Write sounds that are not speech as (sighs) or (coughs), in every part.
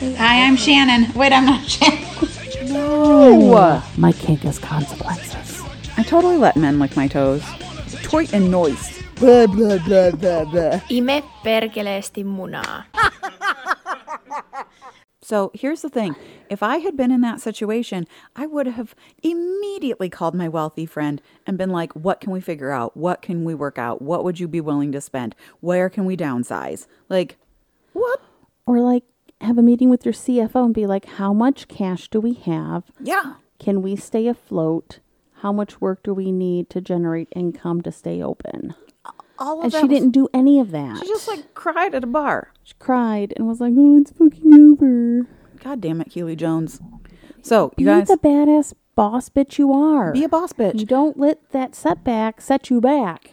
Hi, I'm Shannon. Wait, I'm not (laughs) Shannon. No. My kink has consequences. I totally let men lick my toes. Toy and noise. Blah, blah, blah, blah, blah. Ime perkeleesti munaa. So here's the thing if I had been in that situation, I would have immediately called my wealthy friend and been like, What can we figure out? What can we work out? What would you be willing to spend? Where can we downsize? Like, what? Or like have a meeting with your CFO and be like, how much cash do we have? Yeah. Can we stay afloat? How much work do we need to generate income to stay open? All of And she was- didn't do any of that. She just like cried at a bar. She cried and was like, "Oh, it's fucking over." God damn it, Keeley Jones. So, Be you guys, the badass boss bitch you are. be a boss bitch. You bitch. don't let that setback set you back.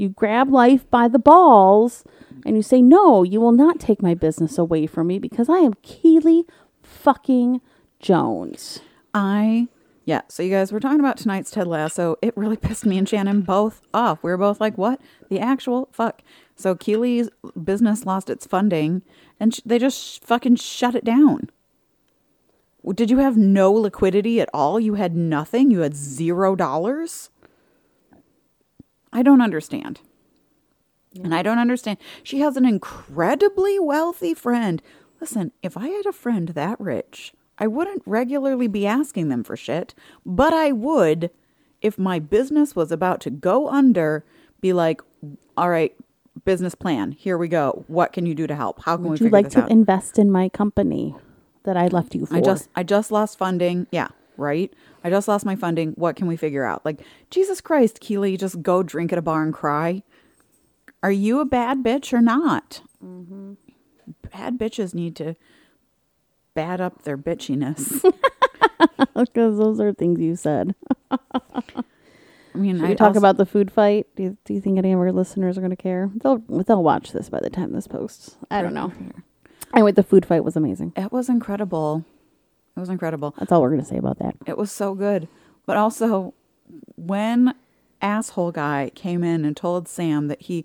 You grab life by the balls and you say, No, you will not take my business away from me because I am Keeley fucking Jones. I yeah, so you guys were talking about tonight's Ted Lasso. It really (laughs) pissed me and Shannon both off. We were both like, "What? The actual fuck?" So Keeley's business lost its funding, and sh- they just sh- fucking shut it down. Did you have no liquidity at all? You had nothing. You had zero dollars. I don't understand. And I don't understand. She has an incredibly wealthy friend. Listen, if I had a friend that rich, I wouldn't regularly be asking them for shit, but I would if my business was about to go under, be like, all right, business plan, here we go. What can you do to help? How can we Would you like to out? invest in my company that I left you for? I just I just lost funding. Yeah, right. I just lost my funding. What can we figure out? Like Jesus Christ, Keeley, just go drink at a bar and cry. Are you a bad bitch or not? Mm-hmm. Bad bitches need to bad up their bitchiness. (laughs) because those are things you said. (laughs) I mean, Should I we talk also- about the food fight? Do you, do you think any of our listeners are going to care? They'll they'll watch this by the time this posts. I don't know. Anyway, the food fight was amazing. It was incredible. It was incredible. That's all we're going to say about that. It was so good. But also, when asshole guy came in and told Sam that he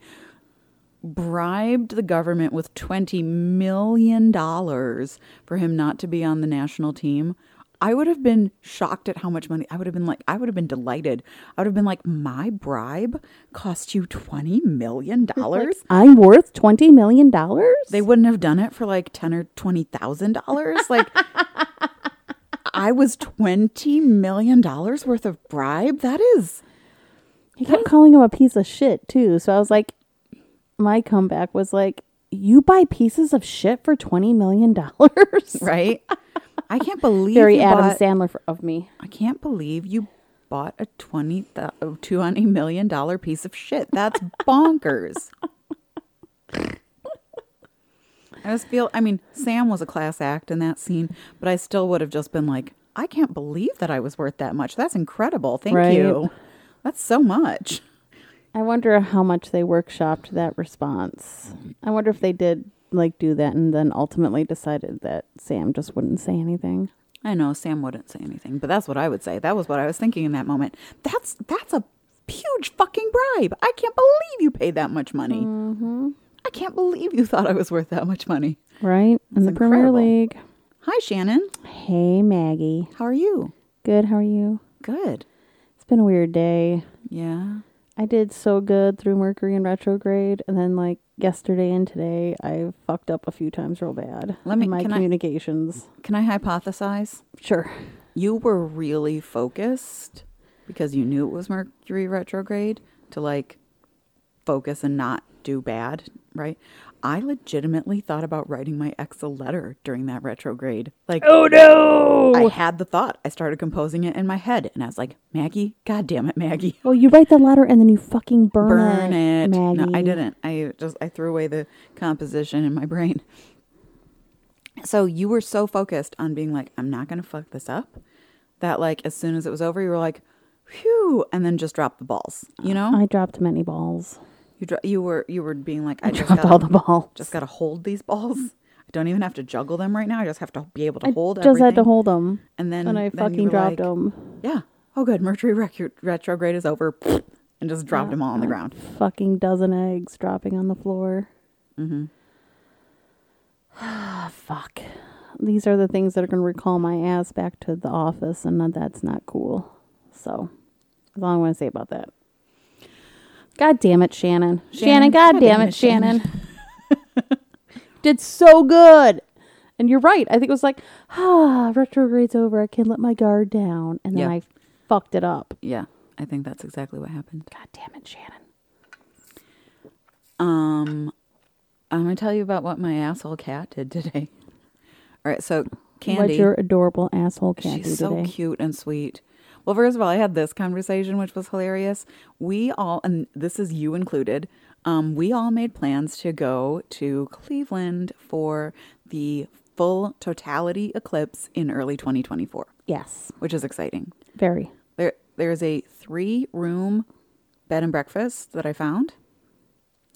bribed the government with $20 million for him not to be on the national team, I would have been shocked at how much money. I would have been like, I would have been delighted. I would have been like, my bribe cost you $20 million? (laughs) I'm worth twenty million dollars. they wouldn't have done it for like ten or twenty thousand dollars. Like I was twenty million dollars worth of bribe. That is He kept calling him a piece of shit too. So I was like, my comeback was like, you buy pieces of shit for twenty million dollars. (laughs) right. I can't believe Very you Adam bought- Sandler for, of me. I can't believe you bought a twenty th- two hundred million dollar piece of shit. That's bonkers. (laughs) I just feel. I mean, Sam was a class act in that scene, but I still would have just been like, I can't believe that I was worth that much. That's incredible. Thank Right. you. That's so much. I wonder how much they workshopped that response. I wonder if they did like do that and then ultimately decided that Sam just wouldn't say anything. I know Sam wouldn't say anything, but that's what I would say. That was what I was thinking in that moment. That's that's a huge fucking bribe. I can't believe you paid that much money. Mm-hmm. I can't believe you thought I was worth that much money. Right? In the Premier. League. Hi, Shannon. Hey Maggie. How are you? Good, how are you? Good. It's been a weird day. Yeah. I did so good through Mercury in retrograde, and then like yesterday and today, I fucked up a few times real bad. Let me- my can I- communications. Can I hypothesize? Sure. You were really focused because you knew it was Mercury retrograde to like focus and not do bad, right? I legitimately thought about writing my ex a letter during that retrograde. Like, Oh no! I had the thought. I started composing it in my head, and I was like, Maggie, God damn it, Maggie, well, you write the letter and then you fucking burn, burn it, it. Maggie. No, I didn't. I just I threw away the composition in my brain. So you were so focused on being like, I'm not gonna fuck this up, that like as soon as it was over, you were like, phew, and then just dropped the balls. You know, I dropped many balls. You dro- you were you were being like, I, (laughs) just dropped gotta, all the balls. just gotta hold these balls. I don't even have to juggle them right now. I just have to be able to hold everything. I hold. just had to hold them, and then and I then fucking dropped like, them. Yeah. Oh, good. Mercury retro- retrograde is over, (laughs) and just dropped them all on the ground. Fucking dozen eggs dropping on the floor. Mm-hmm. Ah, (sighs) fuck. these are the things that are going to recall my ass back to the office, and that's not cool. So, that's all I want to say about that. God damn it, Shannon. Shannon, God, damn it, Shannon. (laughs) Did so good. And you're right. I think it was like, ah, retrograde's over. I can let my guard down. And then Yeah. I fucked it up. Yeah, I think that's exactly what happened. God damn it, Shannon. Um, I'm gonna tell you about what my asshole cat did today. (laughs) All right, so Candy, What your adorable asshole cat do she's so today? cute and sweet. Well, first of all, I had this conversation, which was hilarious. We all, and this is you included, um, we all made plans to go to Cleveland for the full totality eclipse in early 2024, Yes, which is exciting. very. There, there's a three room bed and breakfast that I found,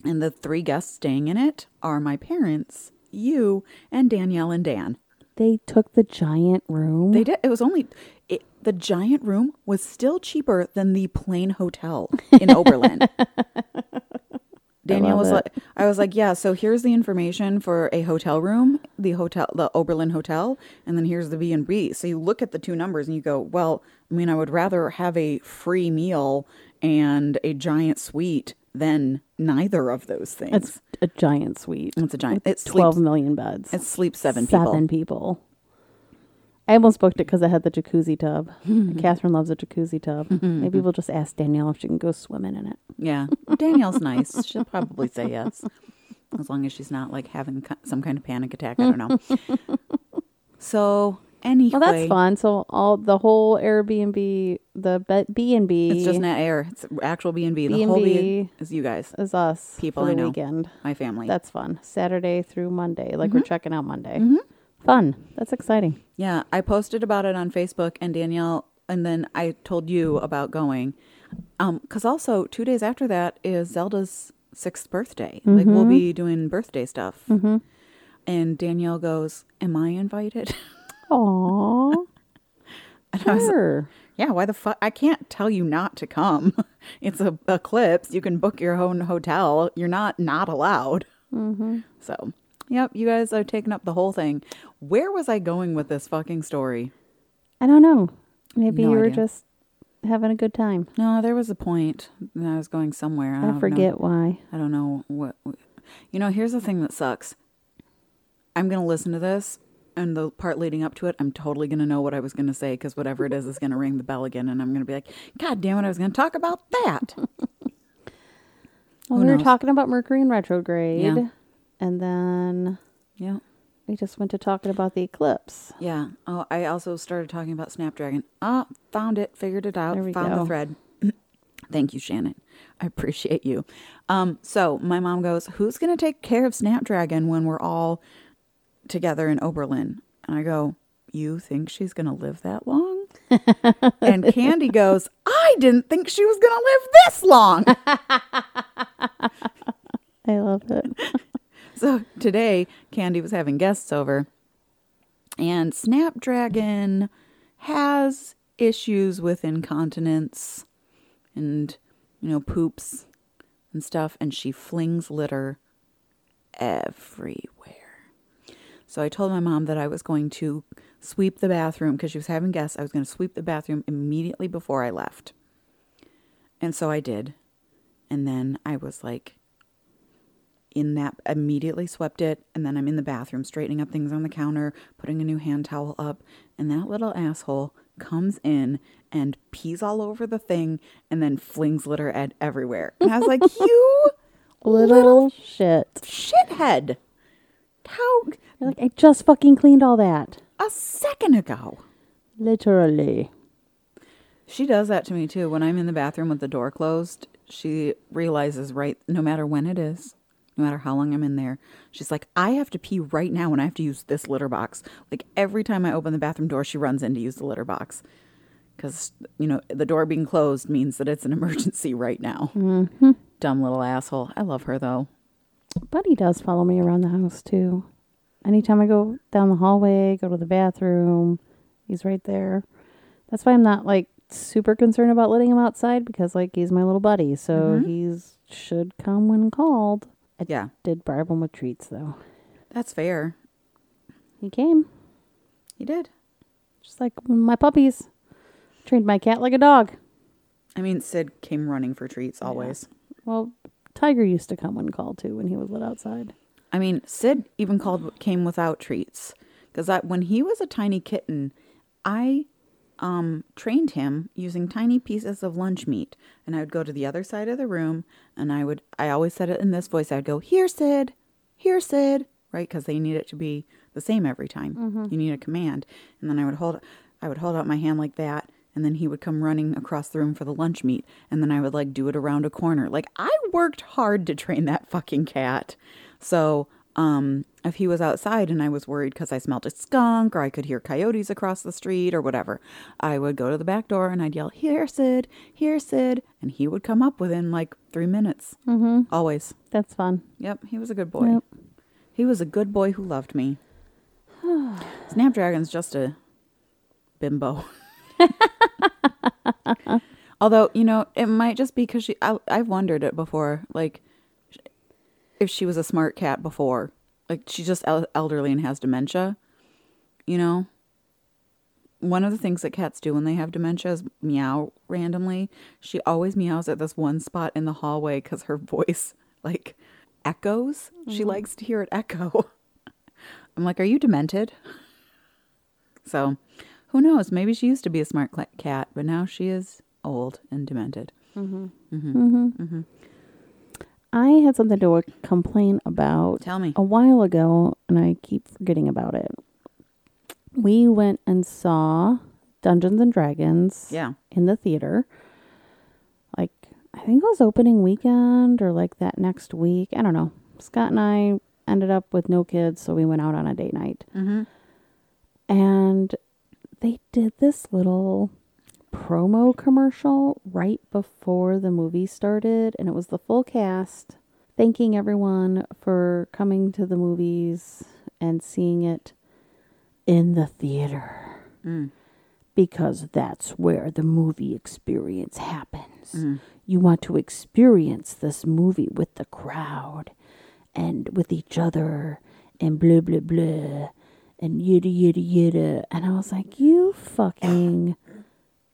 and the three guests staying in it are my parents, you, and Danielle and Dan. They took the giant room. They did. It was only it, the giant room was still cheaper than the plain hotel in (laughs) Oberlin. Danielle was it. like, I was like, yeah. So here's the information for a hotel room, the hotel, the Oberlin hotel, and then here's the B and B. So you look at the two numbers and you go, well, I mean, I would rather have a free meal and a giant suite than neither of those things. It's a giant suite. It's a giant. It Twelve sleeps. million beds. It sleeps seven, people. Seven people. I almost booked it because I had the jacuzzi tub. (laughs) Catherine loves a jacuzzi tub. Maybe (laughs) we'll just ask Danielle if she can go swimming in it. Yeah, Danielle's nice. She'll probably say yes, as long as she's not like having some kind of panic attack. I don't know. (laughs) so anyway, Well, that's fun. So all the whole Airbnb, the B and B, It's just not air. It's actual B and B. The whole B is you guys, is us People I know. weekend. my family. That's fun. Saturday through Monday, like Mm-hmm. we're checking out Monday. Fun. That's exciting. yeah, I posted about it on Facebook, and Danielle, and then I told you about going. Um, because also two days after that is Zelda's sixth birthday. Like we'll Mm-hmm. be doing birthday stuff. Mm-hmm. And Danielle goes, "Am I invited?" (laughs) Aww. (laughs) And I was Sure. Yeah, why the fuck? I can't tell you not to come. (laughs) It's a eclipse. You can book your own hotel. You're not not allowed. Mm-hmm. So, yep, you guys are taking up the whole thing. Where was I going with this fucking story? I don't know. Maybe No you were idea. just having a good time. No, there was a point. and I was going somewhere. I, I, don't know. forget why. I don't know what. You know, here's the thing that sucks. I'm gonna listen to this, and the part leading up to it, I'm totally gonna know what I was gonna say because whatever it is is gonna ring the bell again, and I'm gonna be like, "God damn it, I was gonna talk about that." (laughs) Well, Who we were knows? talking about Mercury in retrograde. Yeah. And then yeah. we just went to talking about the eclipse. Yeah. Oh, I also started talking about Snapdragon. Ah, found it, figured it out, There we found go. the thread. (clears throat) Thank you, Shannon. I appreciate you. Um, so my mom goes, "Who's going to take care of Snapdragon when we're all together in Oberlin?" And I go, "You think she's going to live that long?" (laughs) and Candy goes, "I didn't think she was going to live this long." (laughs) I love it. (laughs) So today, Candy was having guests over, and Snapdragon has issues with incontinence and, you know, poops and stuff, and she flings litter everywhere. So I told my mom that I was going to sweep the bathroom because she was having guests. I was going to sweep the bathroom immediately before I left. And so I did. And then I was like, in that immediately swept it and then I'm in the bathroom straightening up things on the counter, putting a new hand towel up, and that little asshole comes in and pees all over the thing and then flings litter at everywhere. And I was like, (laughs) "You Little shit. shithead. How You're like, I just fucking cleaned all that. a second ago." Literally. She does that to me too. When I'm in the bathroom with the door closed, she realizes right no matter when it is, no matter how long I'm in there, she's like, I have to pee right now and I have to use this litter box. Like every time I open the bathroom door, she runs in to use the litter box. Because, you know, the door being closed means that it's an (laughs) emergency right now. Mm-hmm. Dumb little asshole. I love her though. Buddy does follow me around the house too. Anytime I go down the hallway, go to the bathroom, he's right there. That's why I'm not like super concerned about letting him outside because like he's my little buddy, so he's should come when called. I Yeah, did bribe him with treats though. that's fair. He came. He did. Just like my puppies. Trained my cat like a dog. I mean, Sid came running for treats always. Well, Tiger used to come when called too when he was let outside. I mean, Sid even called came without treats because that when he was a tiny kitten, I um, trained him using tiny pieces of lunch meat, and I would go to the other side of the room, and I would I always said it in this voice. I'd go, "Here, Sid, here, Sid," right? Because they need it to be the same every time. You need a command, and then I would hold I would hold out my hand like that. And then he would come running across the room for the lunch meat. And then I would like do it around a corner. Like I worked hard to train that fucking cat. So um, if he was outside and I was worried because I smelled a skunk or I could hear coyotes across the street or whatever, I would go to the back door and I'd yell, Here, Sid, here, Sid. And he would come up within like three minutes. Mm-hmm. Always. That's fun. Yep, he was a good boy. Yep. He was a good boy who loved me. (sighs) Snapdragon's just a bimbo. (laughs) Although, you know, it might just be because she, I, I've wondered it before, like, if she was a smart cat before. Like, she's just el- elderly and has dementia, you know? One of the things that cats do when they have dementia is meow randomly. She always meows at this one spot in the hallway because her (laughs) voice, like, echoes. She mm-hmm. likes to hear it echo. (laughs) I'm like, are you demented? (laughs) So, who knows? Maybe she used to be a smart cat, but now she is old and demented. Mm-hmm. Mm-hmm. I had something to complain about Tell me. a while ago, and I keep forgetting about it. We went and saw Dungeons and Dragons Yeah. in the theater. Like, I think it was opening weekend or like that next week. I don't know. Scott and I ended up with no kids, so we went out on a date night. Mm-hmm. And they did this little promo commercial right before the movie started, and it was the full cast thanking everyone for coming to the movies and seeing it in the theater. Mm. Because that's where the movie experience happens. You want to experience this movie with the crowd and with each other and blah, blah, blah and yada, yada, yada. And I was like, you fucking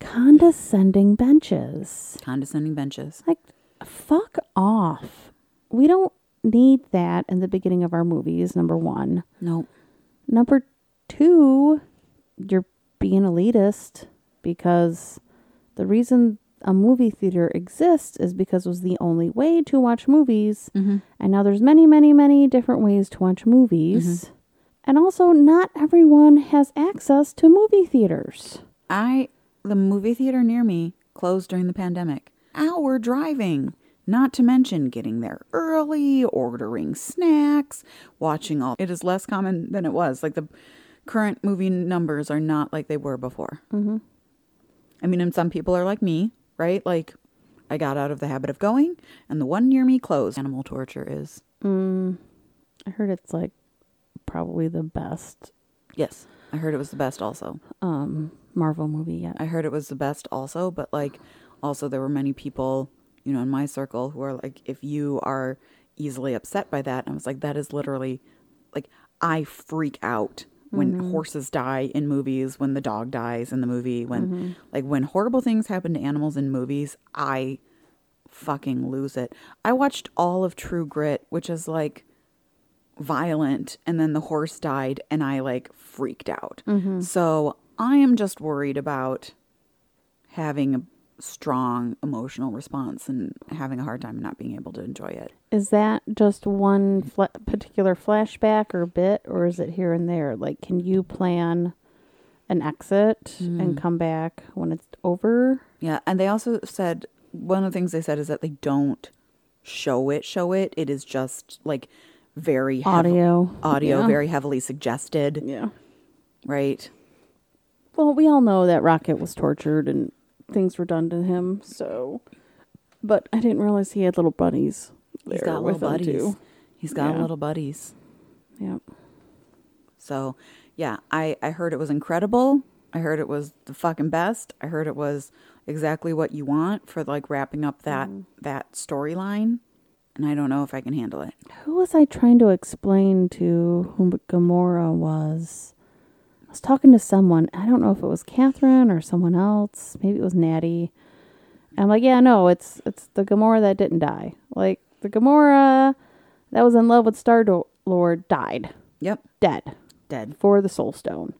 condescending benches. Condescending benches. Like, fuck off. We don't need that in the beginning of our movies, number one. Nope. Number two, you're being elitist because the reason a movie theater exists is because it was the only way to watch movies. Mm-hmm. And now there's many, many, many different ways to watch movies. Mm-hmm. And also, not everyone has access to movie theaters. I the movie theater near me closed during the pandemic. Hour driving. Not to mention getting there early, ordering snacks, watching all. It is less common than it was. Like the current movie numbers are not like they were before. Mm-hmm. I mean, and some people are like me, right? Like I got out of the habit of going, and the one near me closed. Animal torture is Mm, I heard it's like probably the best yes. I heard it was the best also. um, Marvel movie yet. I heard it was the best also, but like also there were many people, you know, in my circle who are like, if you are easily upset by that, and I was like, that is literally like I freak out when mm-hmm. horses die in movies, when the dog dies in the movie, when mm-hmm. like when horrible things happen to animals in movies, I fucking lose it. I watched all of True Grit, which is like violent and then the horse died and I like freaked out. Mm-hmm. So I am just worried about having a strong emotional response and having a hard time not being able to enjoy it. Is that just one fla- particular flashback or bit, or is it here and there? Like, can you plan an exit and hmm. come back when it's over? Yeah, and they also said one of the things they said is that they don't show it show it. It is just like very Audio. audio Yeah. very heavily suggested, Yeah. right? Well, we all know that Rocket was tortured and things were done to him. So, but I didn't realize he had little buddies. He's got little buddies. too. He's got Yeah. little buddies. Yep. So, yeah, I, I heard it was incredible. I heard it was the fucking best. I heard it was exactly what you want for like wrapping up that mm. that storyline. And I don't know if I can handle it. Who was I trying to explain to who Gamora was? Was talking to someone. I don't know if it was Catherine or someone else. Maybe it was Natty. I'm like, yeah, no, it's it's the Gamora that didn't die. Like the Gamora that was in love with Star Lord died, Yep. dead Dead. for the Soul Stone.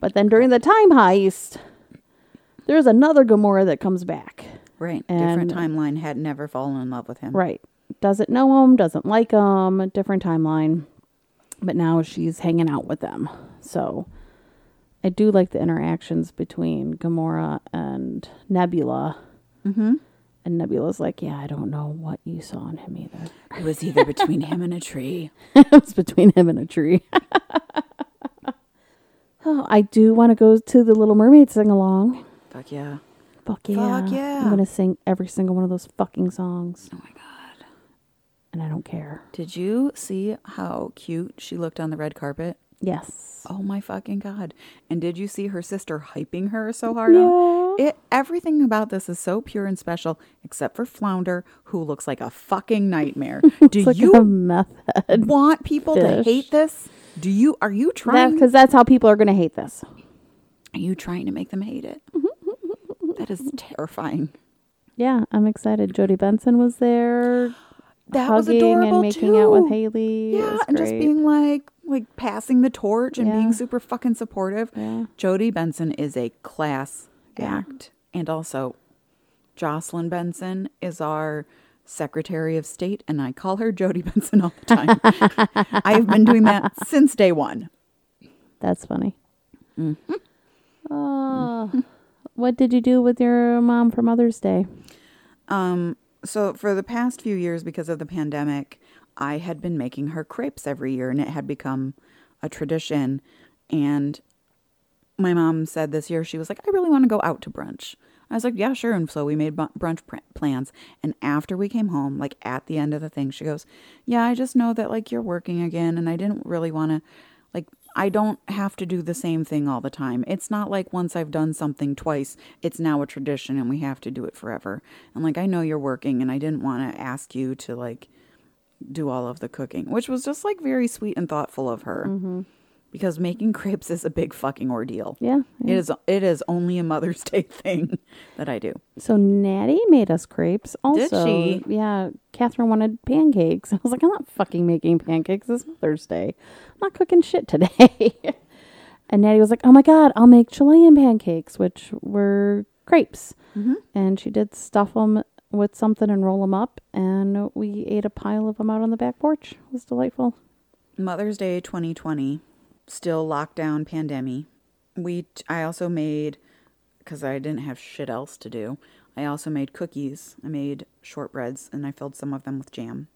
But then during the time heist, there's another Gamora that comes back. Right. Different timeline. Had never fallen in love with him. Right. Doesn't know him, doesn't like him, different timeline. But now she's hanging out with them. So I do like the interactions between Gamora and Nebula. Mm-hmm. And Nebula's like, Yeah, I don't know what you saw in him either. (laughs) It was either between him and a tree. (laughs) it was between him and a tree. (laughs) oh, I do want to go to the Little Mermaid sing along. Fuck yeah. Fuck yeah. Fuck yeah. I'm going to sing every single one of those fucking songs. Oh my god. And I don't care. Did you see how cute she looked on the red carpet? Yes. Oh my fucking god. And did you see her sister hyping her so hard on Yeah. it? Everything about this is so pure and special, except for Flounder, who looks like a fucking nightmare. (laughs) Do like you a meth head. want people to hate this? Do you are you trying Because that's how people are going to hate this. are you trying to make them hate it? (laughs) that is terrifying. Yeah, I'm excited. Jodi Benson was there, That was hugging adorable and making out with. Haley. Yeah, and just being like like passing the torch and Yeah. being super fucking supportive. Yeah. Jodi Benson is a class Yeah. act. And also Jocelyn Benson is our Secretary of State and I call her Jodi (laughs) Benson all the time. (laughs) I've been doing that since day 1. That's funny. Mm-hmm. Oh, what did you do with your mom for Mother's Day? Um, so for the past few years, because of the pandemic, I had been making her crepes every year, and it had become a tradition. And my mom said this year she was like, "I really want to go out to brunch." I was like, "Yeah, sure." And so we made brunch plans. And after we came home, like at the end of the thing, she goes, "Yeah, I just know that like you're working again, and I didn't really want to." Like, I don't have to do the same thing all the time. It's not like once I've done something twice, it's now a tradition and we have to do it forever. And like, I know you're working and I didn't want to ask you to like do all of the cooking, which was just like very sweet and thoughtful of her. Mm-hmm. Because making crepes is a big fucking ordeal. Yeah. It is it is only a Mother's Day (laughs) thing that I do. So Natty made us crepes. Also, she? Yeah. Catherine wanted pancakes. (laughs) I was like, I'm not fucking making pancakes this Mother's Day. I'm not cooking shit today. (laughs) and Natty was like, Oh my god, I'll make Chilean pancakes, which were crepes. Mm-hmm. And she did stuff them with something and roll them up, and we ate a pile of them out on the back porch. It was delightful. Mother's Day 2020, still lockdown pandemic. We I also made because I didn't have shit else to do. I also made cookies. I made shortbreads and I filled some of them with jam.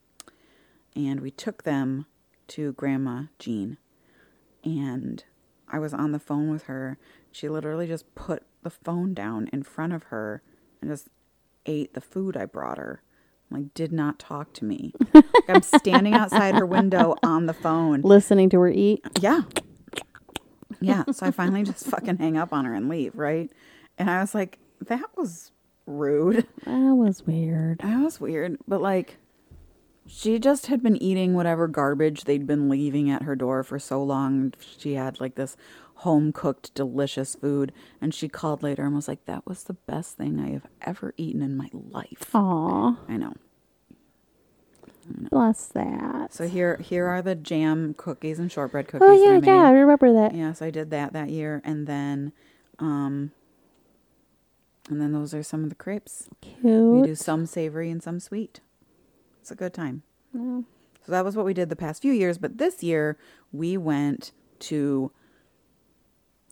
And we took them to Grandma Jean. And I was on the phone with her. She literally just put the phone down in front of her and just ate the food I brought her. Like did not talk to me. Like, I'm standing outside her window (laughs) on the phone. Listening to her eat. Yeah. Yeah. So I finally just fucking hang up on her and leave, right? And I was like, that was rude. That was weird. That was weird. But like, she just had been eating whatever garbage they'd been leaving at her door for so long. She had like this home cooked, delicious food. And she called later and was like, that was the best thing I have ever eaten in my life. Aw, I know. bless that. So here, here are the jam cookies and shortbread cookies. oh that I yeah, yeah, I remember that. Yes, I did that that year, and then, um, and then those are some of the crepes. Cute. We do some savory and some sweet. It's a good time. So that was what we did the past few years, but this year we went to.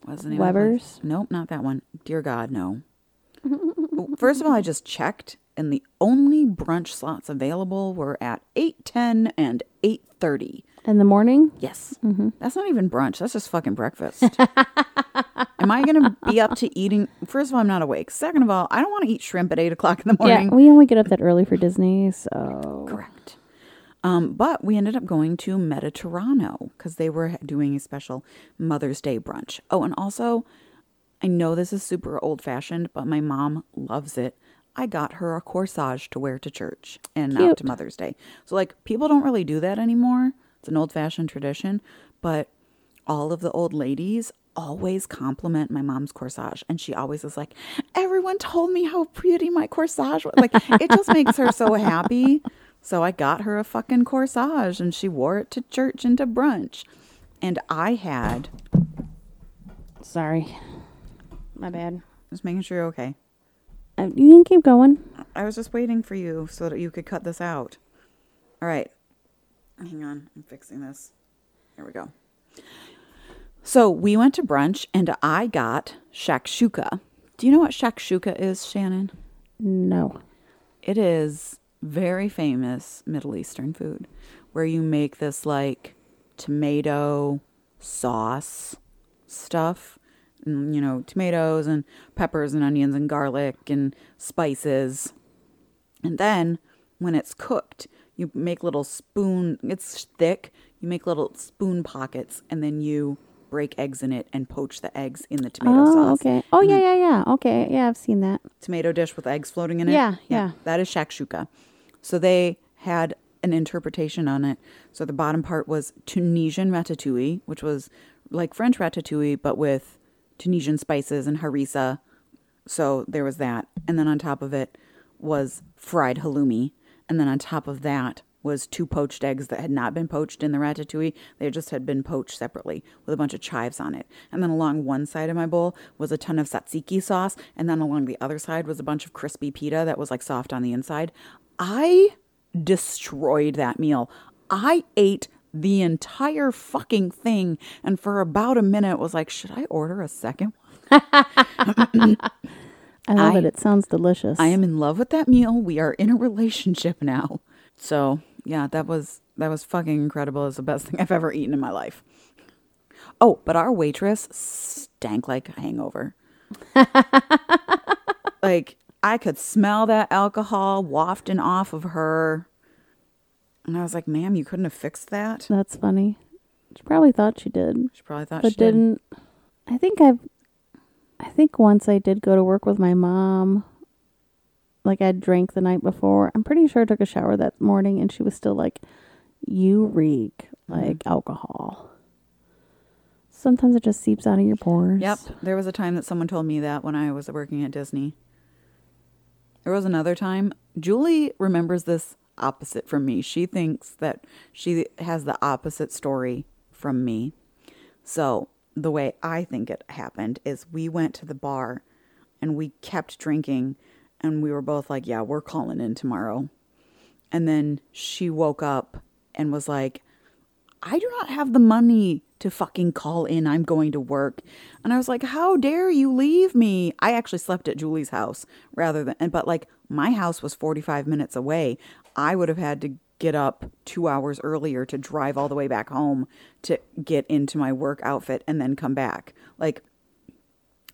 What's the name? Weber's? Nope, not that one. Dear God, no. (laughs) First of all, I just checked, and the only brunch slots available were at eight ten and eight thirty. In the morning. Yes. Mm-hmm. That's not even brunch. That's just fucking breakfast. Am I going to be up to eating? (laughs) First of all, I'm not awake. Second of all, I don't want to eat shrimp at eight o'clock in the morning. Yeah, we only get up that early for Disney, so Correct. Um, but we ended up going to Mediterrano because they were doing a special Mother's Day brunch. Oh, and also, I know this is super old fashioned, but my mom loves it. I got her a corsage to wear to church and out to Mother's Day. So, like, people don't really do that anymore. It's an old fashioned tradition, but all of the old ladies always compliment my mom's corsage. And she always is like, everyone told me how pretty my corsage was. Like, it just makes her so (laughs) happy. So I got her a fucking corsage and she wore it to church and to brunch. And I had, Sorry. My bad. just making sure you're okay. Uh, you can keep going. I was just waiting for you so that you could cut this out. All right. Hang on. I'm fixing this. Here we go. So we went to brunch and I got shakshuka. Do you know what shakshuka is, Shannon? No. It is very famous Middle Eastern food where you make this like tomato sauce stuff. And, you know, tomatoes and peppers and onions and garlic and spices. And then when it's cooked, you make little spoon, it's thick, you make little spoon pockets and then you break eggs in it and poach the eggs in the tomato oh, sauce. okay. Oh, yeah, mm-hmm. yeah, yeah. Okay. Yeah, I've seen that. Tomato dish with eggs floating in it. Yeah, yeah. That is shakshuka. So they had an interpretation on it. So the bottom part was Tunisian ratatouille, which was like French ratatouille, but with Tunisian spices and harissa. So there was that. And then on top of it was fried halloumi. And then on top of that was two poached eggs that had not been poached in the ratatouille. They just had been poached separately with a bunch of chives on it. And then along one side of my bowl was a ton of tzatziki sauce. And then along the other side was a bunch of crispy pita that was like soft on the inside. I destroyed that meal. I ate the entire fucking thing and for about a minute was like, should I order a second one? (laughs) (laughs) I love I- it. It sounds delicious. I am in love with that meal. We are in a relationship now. So yeah, that was that was fucking incredible. It's the best thing I've ever eaten in my life. Oh, but our waitress stank like a hangover. (laughs) like I could smell that alcohol wafting off of her. And I was like, ma'am, you couldn't have fixed that? That's funny. She probably thought she did, She probably thought but she did. didn't. I think I've. I think once I did go to work with my mom. Like I'd drank the night before. I'm pretty sure I took a shower that morning, and she was still like, "You reek Mm-hmm. like alcohol." Sometimes it just seeps out of your pores. Yep. There was a time that someone told me that when I was working at Disney. There was another time. Julie remembers this opposite from me. She thinks that she has the opposite story from me. So, the way I think it happened is we went to the bar and we kept drinking and we were both like, "Yeah, we're calling in tomorrow." And then she woke up and was like, I do not have the money to fucking call in. I'm going to work. And I was like, how dare you leave me? I actually slept at Julie's house rather than, but like my house was 45 minutes away. I would have had to get up two hours earlier to drive all the way back home to get into my work outfit and then come back. Like,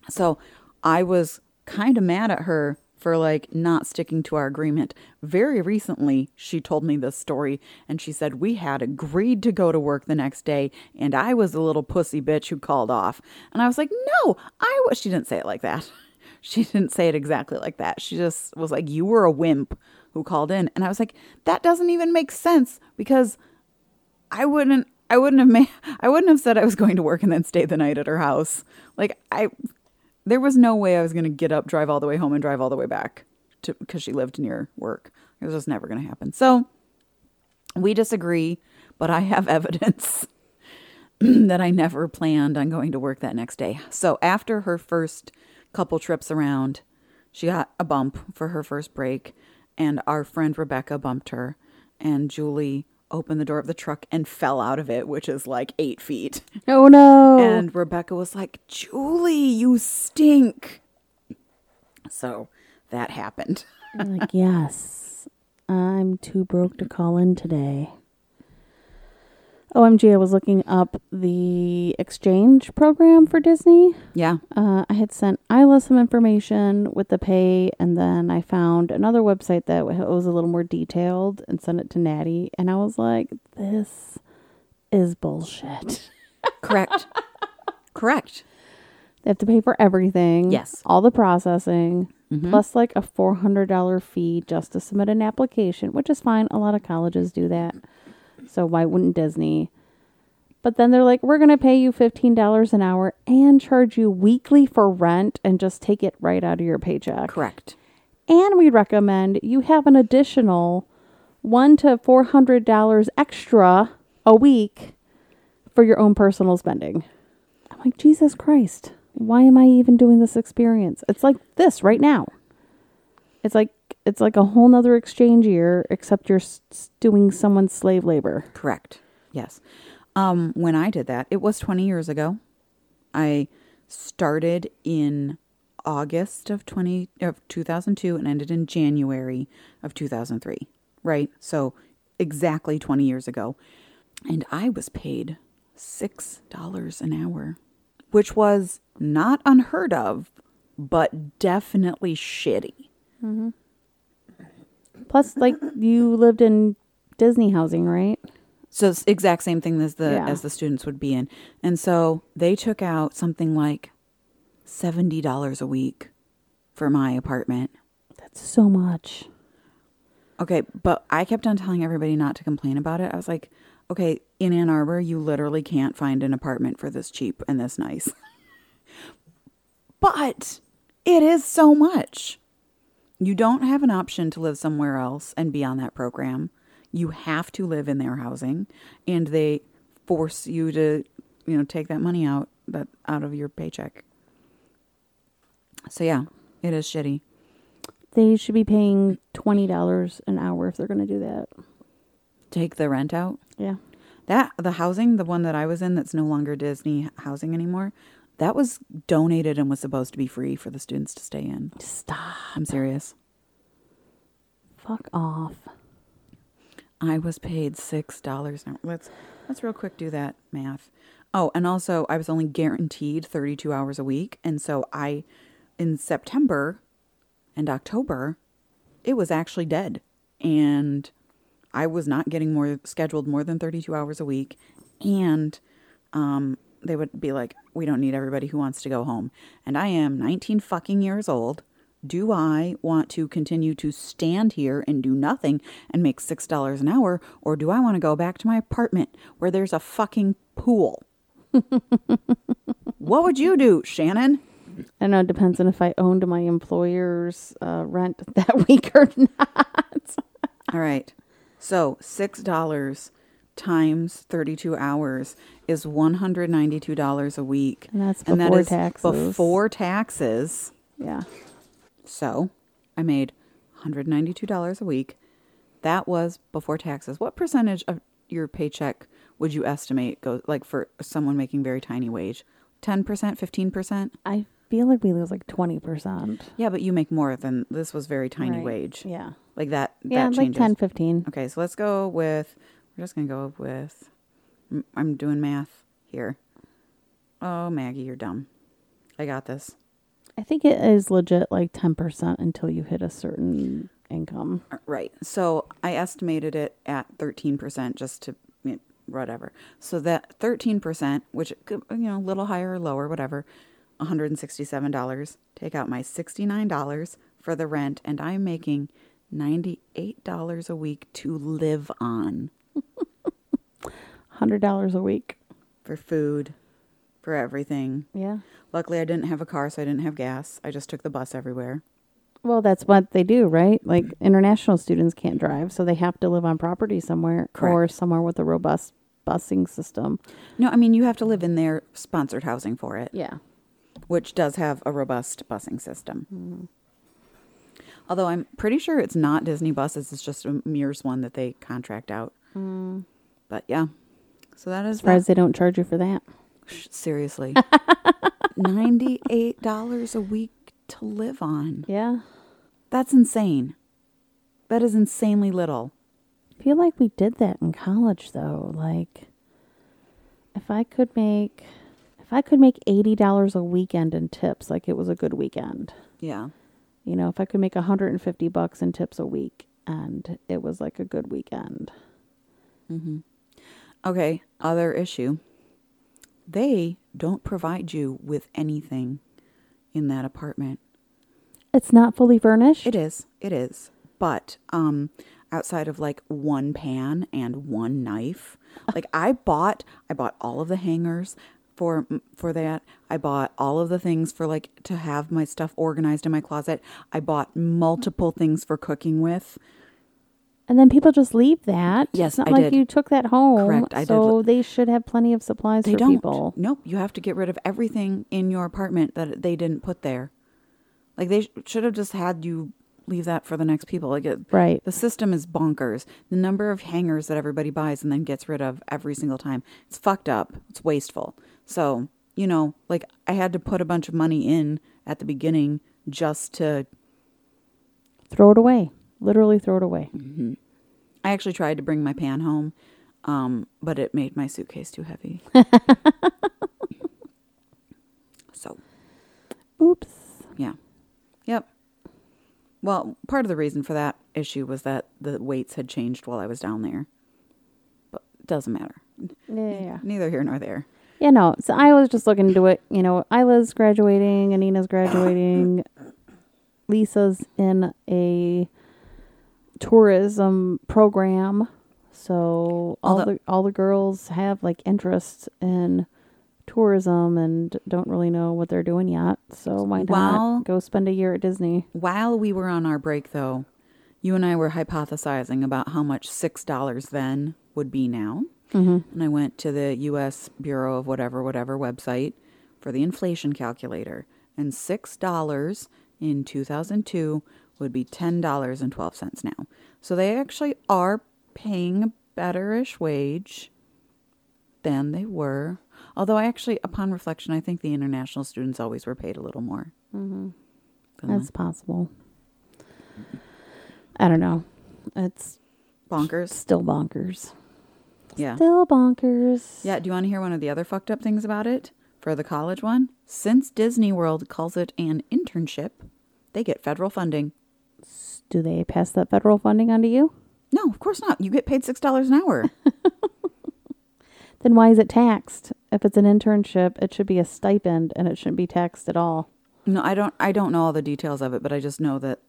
so I was kind of mad at her for like not sticking to our agreement. Very recently, she told me this story and she said we had agreed to go to work the next day and I was the little pussy bitch who called off. And I was like, "No, I was." She didn't say it like that. (laughs) She didn't say it exactly like that. She just was like, "You were a wimp who called in." And I was like, "That doesn't even make sense because I wouldn't I wouldn't have made I wouldn't have said I was going to work and then stay the night at her house. Like I there was no way I was going to get up, drive all the way home and drive all the way back because she lived near work. It was just never going to happen. So we disagree, but I have (laughs) evidence (clears throat) that I never planned on going to work that next day. So after her first couple trips around, she got a bump for her first break, and our friend Rebecca bumped her, and Julie opened the door of the truck and fell out of it, which is like eight feet. Oh no. And Rebecca was like, Julie, you stink. So that happened. You're like, yes, I'm too broke to call in today. OMG, I was looking up the exchange program for Disney. Yeah. Uh, I had sent Isla some information with the pay, and then I found another website that was a little more detailed and sent it to Natty. And I was like, this is bullshit. (laughs) Correct. Correct. They have to pay for everything. Yes. All the processing, Mhm. plus like a $400 fee just to submit an application, which is fine. A lot of colleges do that. So why wouldn't Disney? But then they're like, we're going to pay you $15 an hour and charge you weekly for rent and just take it right out of your paycheck. Correct. And we recommend you have an additional one to four hundred dollars extra a week for your own personal spending. I'm like, Jesus Christ, why am I even doing this experience? It's like this right now. It's like it's like a whole nother exchange year, except you're s- doing someone's slave labor. Correct. Yes. Um, when I did that, it was 20 years ago. I started in August of 20 of 2002 and ended in January of 2003. Right? So exactly 20 years ago. And I was paid $6 an hour, which was not unheard of, but definitely shitty. Plus, like you lived in Disney housing, right? So exact same thing as the Yeah. as the students would be in. And so they took out something like seventy dollars a week for my apartment. That's so much. Okay, but I kept on telling everybody not to complain about it. I was like, okay, in Ann Arbor, you literally can't find an apartment for this cheap and this nice. (laughs) but it is so much. You don't have an option to live somewhere else and be on that program. You have to live in their housing and they force you to, you know, take that money out that out of your paycheck. So yeah, it is shitty. They should be paying twenty dollars an hour if they're going to do that. Take the rent out. Yeah. That the housing, the one that I was in that's no longer Disney housing anymore, that was donated and was supposed to be free for the students to stay in. Stop. I'm serious. Fuck off. I was paid six dollars an hour. Let's let's real quick do that math. Oh, and also I was only guaranteed 32 hours a week, and so I, in September, and October, it was actually dead, and I was not getting more scheduled more than 32 hours a week, and um, they would be like, "We don't need everybody who wants to go home," and I am 19 fucking years old. Do I want to continue to stand here and do nothing and make six dollars an hour, or do I want to go back to my apartment where there's a fucking pool? (laughs) what would you do, Shannon? I don't know it depends on if I owned my employer's uh, rent (laughs) that week or not. All right. So six dollars times thirty-two hours is one hundred ninety-two dollars a week, And that's before taxes. Before taxes. Yeah. So I made one hundred ninety-two dollars a week. That was before taxes. What percentage of your paycheck would you estimate go like for someone making very tiny wage? Ten percent, fifteen percent? I feel like we lose like 20%. Yeah, but you make more than this was very tiny Right. wage. Yeah. Like that. Yeah, that like changes. 10, 15. Okay, so let's go with. We're just gonna go with. I'm- doing math here. Oh, Maggie, you're dumb. I got this. I think it is legit like 10% until you hit a certain income. Uh, Right. So I estimated it at thirteen percent, just to whatever. So that thirteen percent, which you know, a little higher or lower, whatever, one hundred and sixty-seven dollars. Take out my sixty-nine dollars for the rent, and I'm making ninety-eight dollars a week to live on. $100 a week. for food, for everything. Yeah. Luckily, I didn't have a car, so I didn't have gas. I just took the bus everywhere. Well, that's what they do, right? Like international students can't drive, so they have to live on property somewhere or somewhere with a robust busing system. No, I mean, you have to live in their sponsored housing for it, Yeah. which does have a robust busing system. Mm-hmm. Although I'm pretty sure it's not Disney buses, it's just a Mears one that they contract out. Mm. But yeah. So that is Surprised that. they don't charge you for that. Seriously. (laughs) $98 a week to live on. Yeah. That's insane. That is insanely little. I feel like we did that in college though. Like if I could make if I could make eighty dollars a weekend in tips, like it was a good weekend. Yeah. You know, if I could make a hundred and fifty bucks in tips a week and it was like a good weekend. Mm-hmm. Okay, other issue. They don't provide you with anything in that apartment. It's not fully furnished. It is. It is. But um outside of like one pan and one knife. Like I bought I bought all of the hangers for for that. I bought all of the things for like to have my stuff organized in my closet. I bought multiple things for cooking with. And then people just leave that. Yes, it's not I like did. you took that home. Correct, I did. so they should have plenty of supplies for people. They for don't. people. Nope, you have to get rid of everything in your apartment that they didn't put there. Like they sh- should have just had you leave that for the next people. Like it, Right. The system is bonkers. The number of hangers that everybody buys and then gets rid of every single time. It's fucked up. It's wasteful. So, you know, like I had to put a bunch of money in at the beginning just to Throw it away. Literally throw it away. I actually tried to bring my pan home, um, but it made my suitcase too heavy. (laughs) so, Oops. yeah. Yep. Well, part of the reason for that issue was that the weights had changed while I was down there. But it doesn't matter. Yeah, yeah, yeah. Neither here nor there. Yeah, no. So I was just looking into it. You know, Isla's graduating, Anina's graduating, (coughs) Lisa's in a tourism program. So all Although- the all the girls have like interest in tourism and don't really know what they're doing yet. So why not Well- go spend a year at Disney? While we were on our break, though, you and I were hypothesizing about how much $6 then would be now. Mm-hmm. And I went to the U.S. Bureau of whatever, whatever website for the inflation calculator. And $6 in 2002 would be $10.12 now. So they actually are paying a betterish wage than they were. Although I actually, upon reflection, I think the international students always were paid a little more. Mm-hmm. the- That's possible. I don't know. It's bonkers. still bonkers. Yeah. Still bonkers. Yeah, do you want to hear one of the other fucked up things about it? For the college one? Since Disney World calls it an internship, they get federal funding. Do they pass that federal funding on to you? No, of course not. You get paid $6 an hour. (laughs) Then why is it taxed? If it's an internship, it should be a stipend and it shouldn't be taxed at all. no, I don't I don't know all the details of it, but I just know that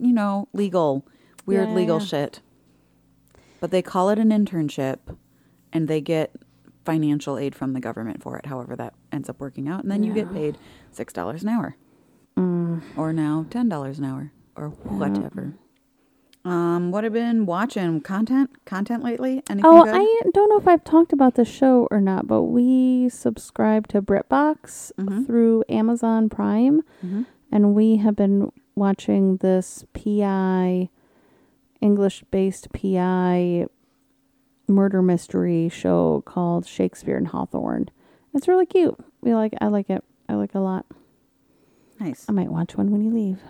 you know, legal, weird Yeah, legal yeah. shit. But they call it an internship and they get financial aid from the government for it, however that ends up working out, and then you get paid $6 an hour. Mm. Or now $10 an hour or whatever. Um, what have been watching content content lately? Anything Oh, good? I don't know if I've talked about the show or not, but we subscribe to BritBox Mm-hmm. through Amazon Prime, and we have been watching this PI, English-based PI murder mystery show called Shakespeare and Hawthorne. It's really cute. We like. I like it. I like it a lot. nice. I might watch one when you leave.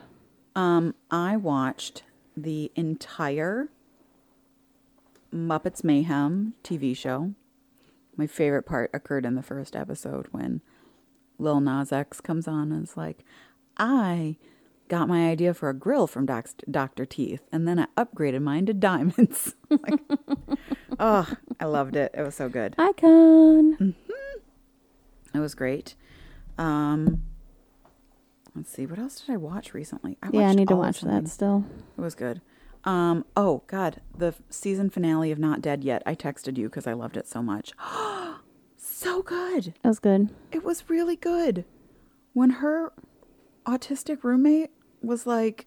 Um, I watched the entire Muppets Mayhem TV show. My favorite part occurred in the first episode when Lil Nas X comes on and is like, I got my idea for a grill from Doc- Dr. Teeth, and then I upgraded mine to diamonds. (laughs) like, oh, I loved it. It was so good. Icon. It was great. Um, let's see, what else did I watch recently? I yeah, I need to watch that still. It was good. Um, oh God, the season finale of Not Dead Yet. I texted you because I loved it so much. (gasps) so good. It was good. It was really good. When her autistic roommate was like,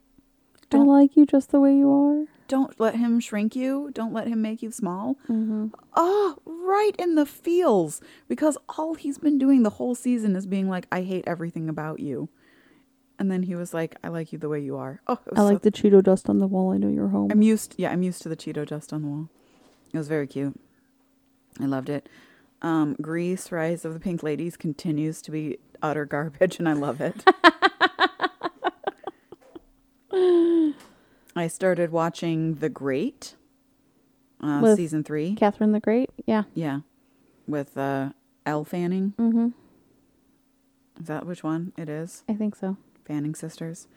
I like you just the way you are. "Don't let him shrink you. Don't let him make you small." Mm-hmm. Oh, right in the feels because all he's been doing the whole season is being like, "I hate everything about you," and then he was like, "I like you the way you are." Oh, it was I so like the Cheeto dust on the wall. I know you're home. I'm used. Yeah, I'm used to the Cheeto dust on the wall. It was very cute. I loved it. Um, Grease, Rise of the Pink Ladies continues to be utter garbage, and I love it. (laughs) I started watching The Great, uh, season three. Catherine the Great. Yeah. yeah, with uh, Elle Fanning. Mm-hmm. Is that which one it is? I think so. Fanning sisters.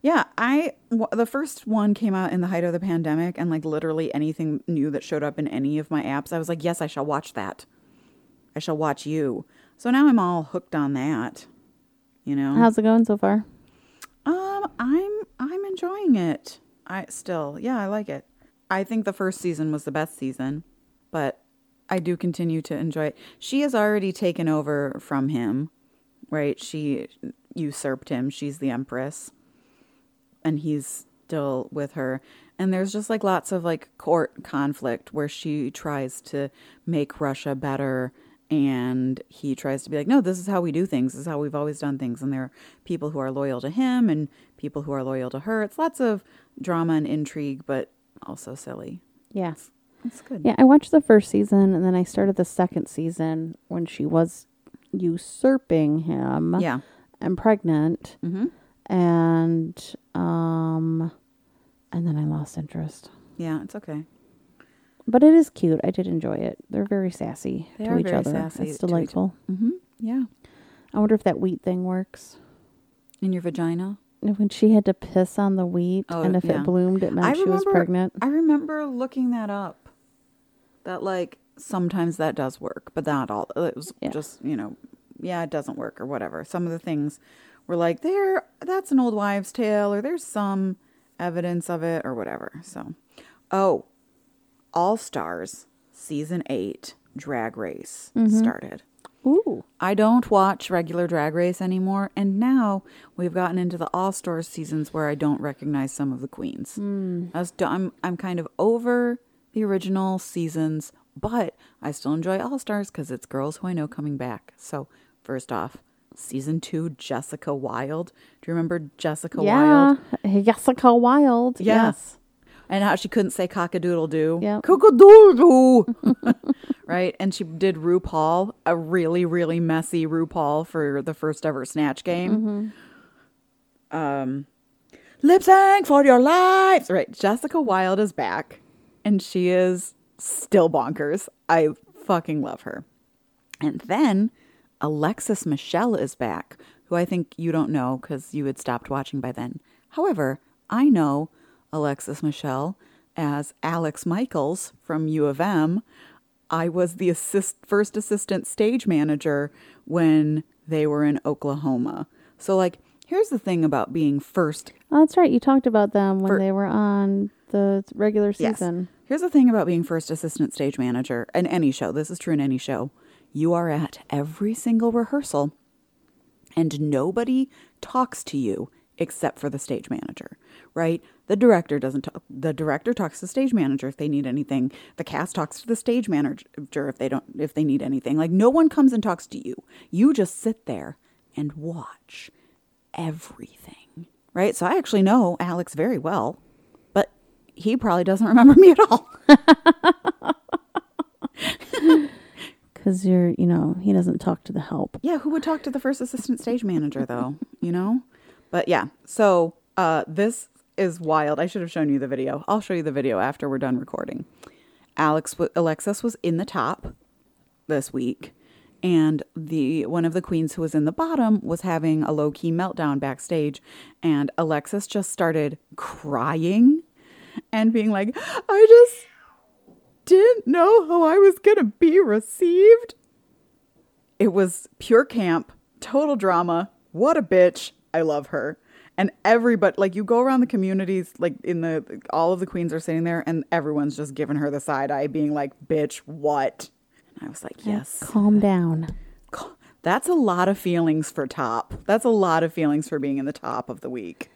Yeah, I w- the first one came out in the height of the pandemic, and like literally anything new that showed up in any of my apps, I was like, yes, I shall watch that. I shall watch you. So now I'm all hooked on that. You know, How's it going so far? um, I'm I'm enjoying it. I still, yeah, I like it. I think the first season was the best season, but I do continue to enjoy it. She has already taken over from him, right? She usurped him. She's the empress, and he's still with her. And there's just like lots of like court conflict where she tries to make Russia better and he tries to be like, no, this is how we do things. This is how we've always done things. And there are people who are loyal to him and people who are loyal to her. It's lots of drama and intrigue, but also silly. Yeah. It's good. Yeah, I watched the first season and then I started the second season when she was usurping him Yeah. And pregnant. Mm-hmm. And um and then I lost interest. Yeah, it's okay. But it is cute. I did enjoy it. They're very sassy They to each very other. sassy it's delightful. Mm-hmm. Yeah. I wonder if that wheat thing works. In your vagina? When she had to piss on the wheat Oh, and if yeah. it bloomed it meant she was pregnant. I remember looking that up. That like sometimes that does work, but not all. It was Yeah. just you know, yeah, it doesn't work or whatever. Some of the things were like there. That's an old wives' tale, or there's some evidence of it, or whatever. So, oh, All Stars season eight Drag Race mm-hmm. started. Ooh. I don't watch regular Drag Race anymore, and now we've gotten into the All Stars seasons where I don't recognize some of the queens. Hmm. I was, I'm I'm kind of over the original seasons, but I still enjoy All Stars because it's girls who I know coming back. So first off, season two, Jessica Wild. Do you remember Jessica yeah. Wild? Jessica Wild. Yeah. Yes. And how she couldn't say cockadoodle doo. Yep. Cockadoodle doo. (laughs) right? And she did RuPaul, a really, really messy RuPaul for the first ever Snatch game. Um, lip sync for your lives. Right. Jessica Wild is back and she is still bonkers. I fucking love her. And then Alexis Michelle is back, who I think you don't know because you had stopped watching by then. However, I know Alexis Michelle as Alex Michaels from U of M. I was the assist, first assistant stage manager when they were in Oklahoma. So, like, here's the thing about being first Oh, that's right. You talked about them when For- they were on the regular season. Yes. season. Here's the thing about being first assistant stage manager in any show. This is true in any show. You are at every single rehearsal and nobody talks to you except for the stage manager, right? The director doesn't talk. The director talks to the stage manager if they need anything. The cast talks to the stage manager if they don't if they need anything. Like no one comes and talks to you. You just sit there and watch everything. Right? So I actually know Alex very well, but he probably doesn't remember (laughs) me at all. (laughs) Because you're, you know, he doesn't talk to the help. Yeah, who would talk to the first assistant stage manager though? You know? But yeah, so uh this is wild. I should have shown you the video. I'll show you the video after we're done recording. Alex w- Alexis was in the top this week and the one of the queens who was in the bottom was having a low-key meltdown backstage and Alexis just started crying and being like, "I just didn't know how I was going to be received." It was pure camp, total drama. What a bitch. I love her. And everybody, like, you go around the communities, like, in the, all of the queens are sitting there, and everyone's just giving her the side eye, being like, bitch, what? And I was like, yes. Calm down. That's a lot of feelings for top. That's a lot of feelings for being in the top of the week.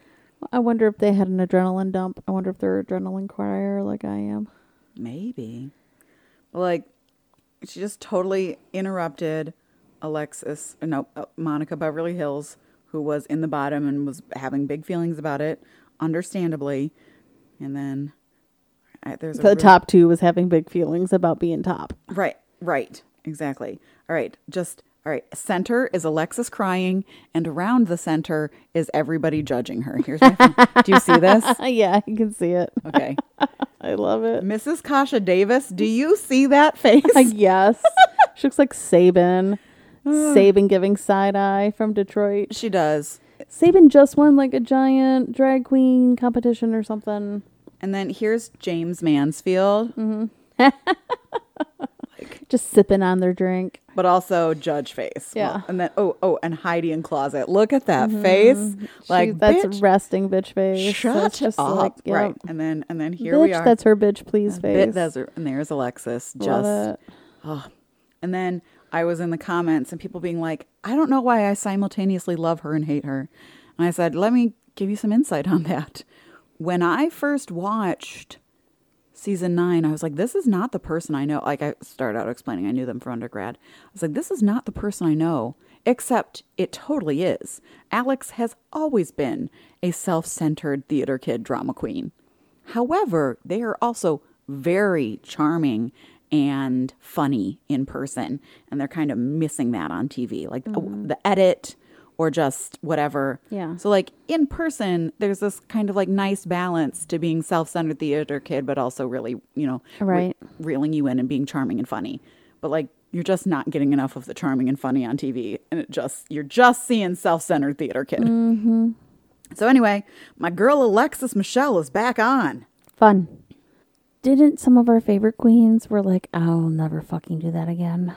I wonder if they had an adrenaline dump. I wonder if they're adrenaline crier like I am. Maybe. Like, she just totally interrupted Alexis, no, uh, Monica Beverly Hills, who was in the bottom and was having big feelings about it, understandably. And then I, there's The real- top two was having big feelings about being top. Right, right, exactly. All right, just all right. Center is Alexis crying, and around the center is everybody judging her. Here's my. phone. Do you see this? (laughs) yeah, you can see it. Okay, (laughs) I love it. Mrs. Kasha Davis. Do you see that face? (laughs) yes. she looks like Saban. Saban giving side eye from Detroit. she does. Saban just won like a giant drag queen competition or something. And then here's Jaymes Mansfield. Mm-hmm. Like. Just sipping on their drink. But also judge face. Yeah. Well, and then oh oh and Heidi N Closet. Look at that mm-hmm. face. Like She- that's bitch, resting bitch face. shut that's just up. like yep. Right. And then and then here bitch, we are. that's her bitch please Bit- face. there's her- and there's Alexis. Love Just it. And then I was in the comments and people being like, I don't know why I simultaneously love her and hate her. And I said, let me give you some insight on that. When I first watched season nine, I was like, this is not the person I know. Like I started out explaining, I knew them from undergrad. I was like, this is not the person I know, except it totally is. Alex has always been a self centered theater kid drama queen. However, they are also very charming and funny in person, and they're kind of missing that on TV, like uh, the edit or just whatever. Yeah. So like in person, there's this kind of like nice balance to being self-centered theater kid, but also really, you know, re- Right. reeling you in and being charming and funny. But like you're just not getting enough of the charming and funny on TV, and it just you're just seeing self-centered theater kid. Mm-hmm. So anyway, my girl Alexis Michelle is back on. Fun. Didn't some of our favorite queens were like, I'll never fucking do that again.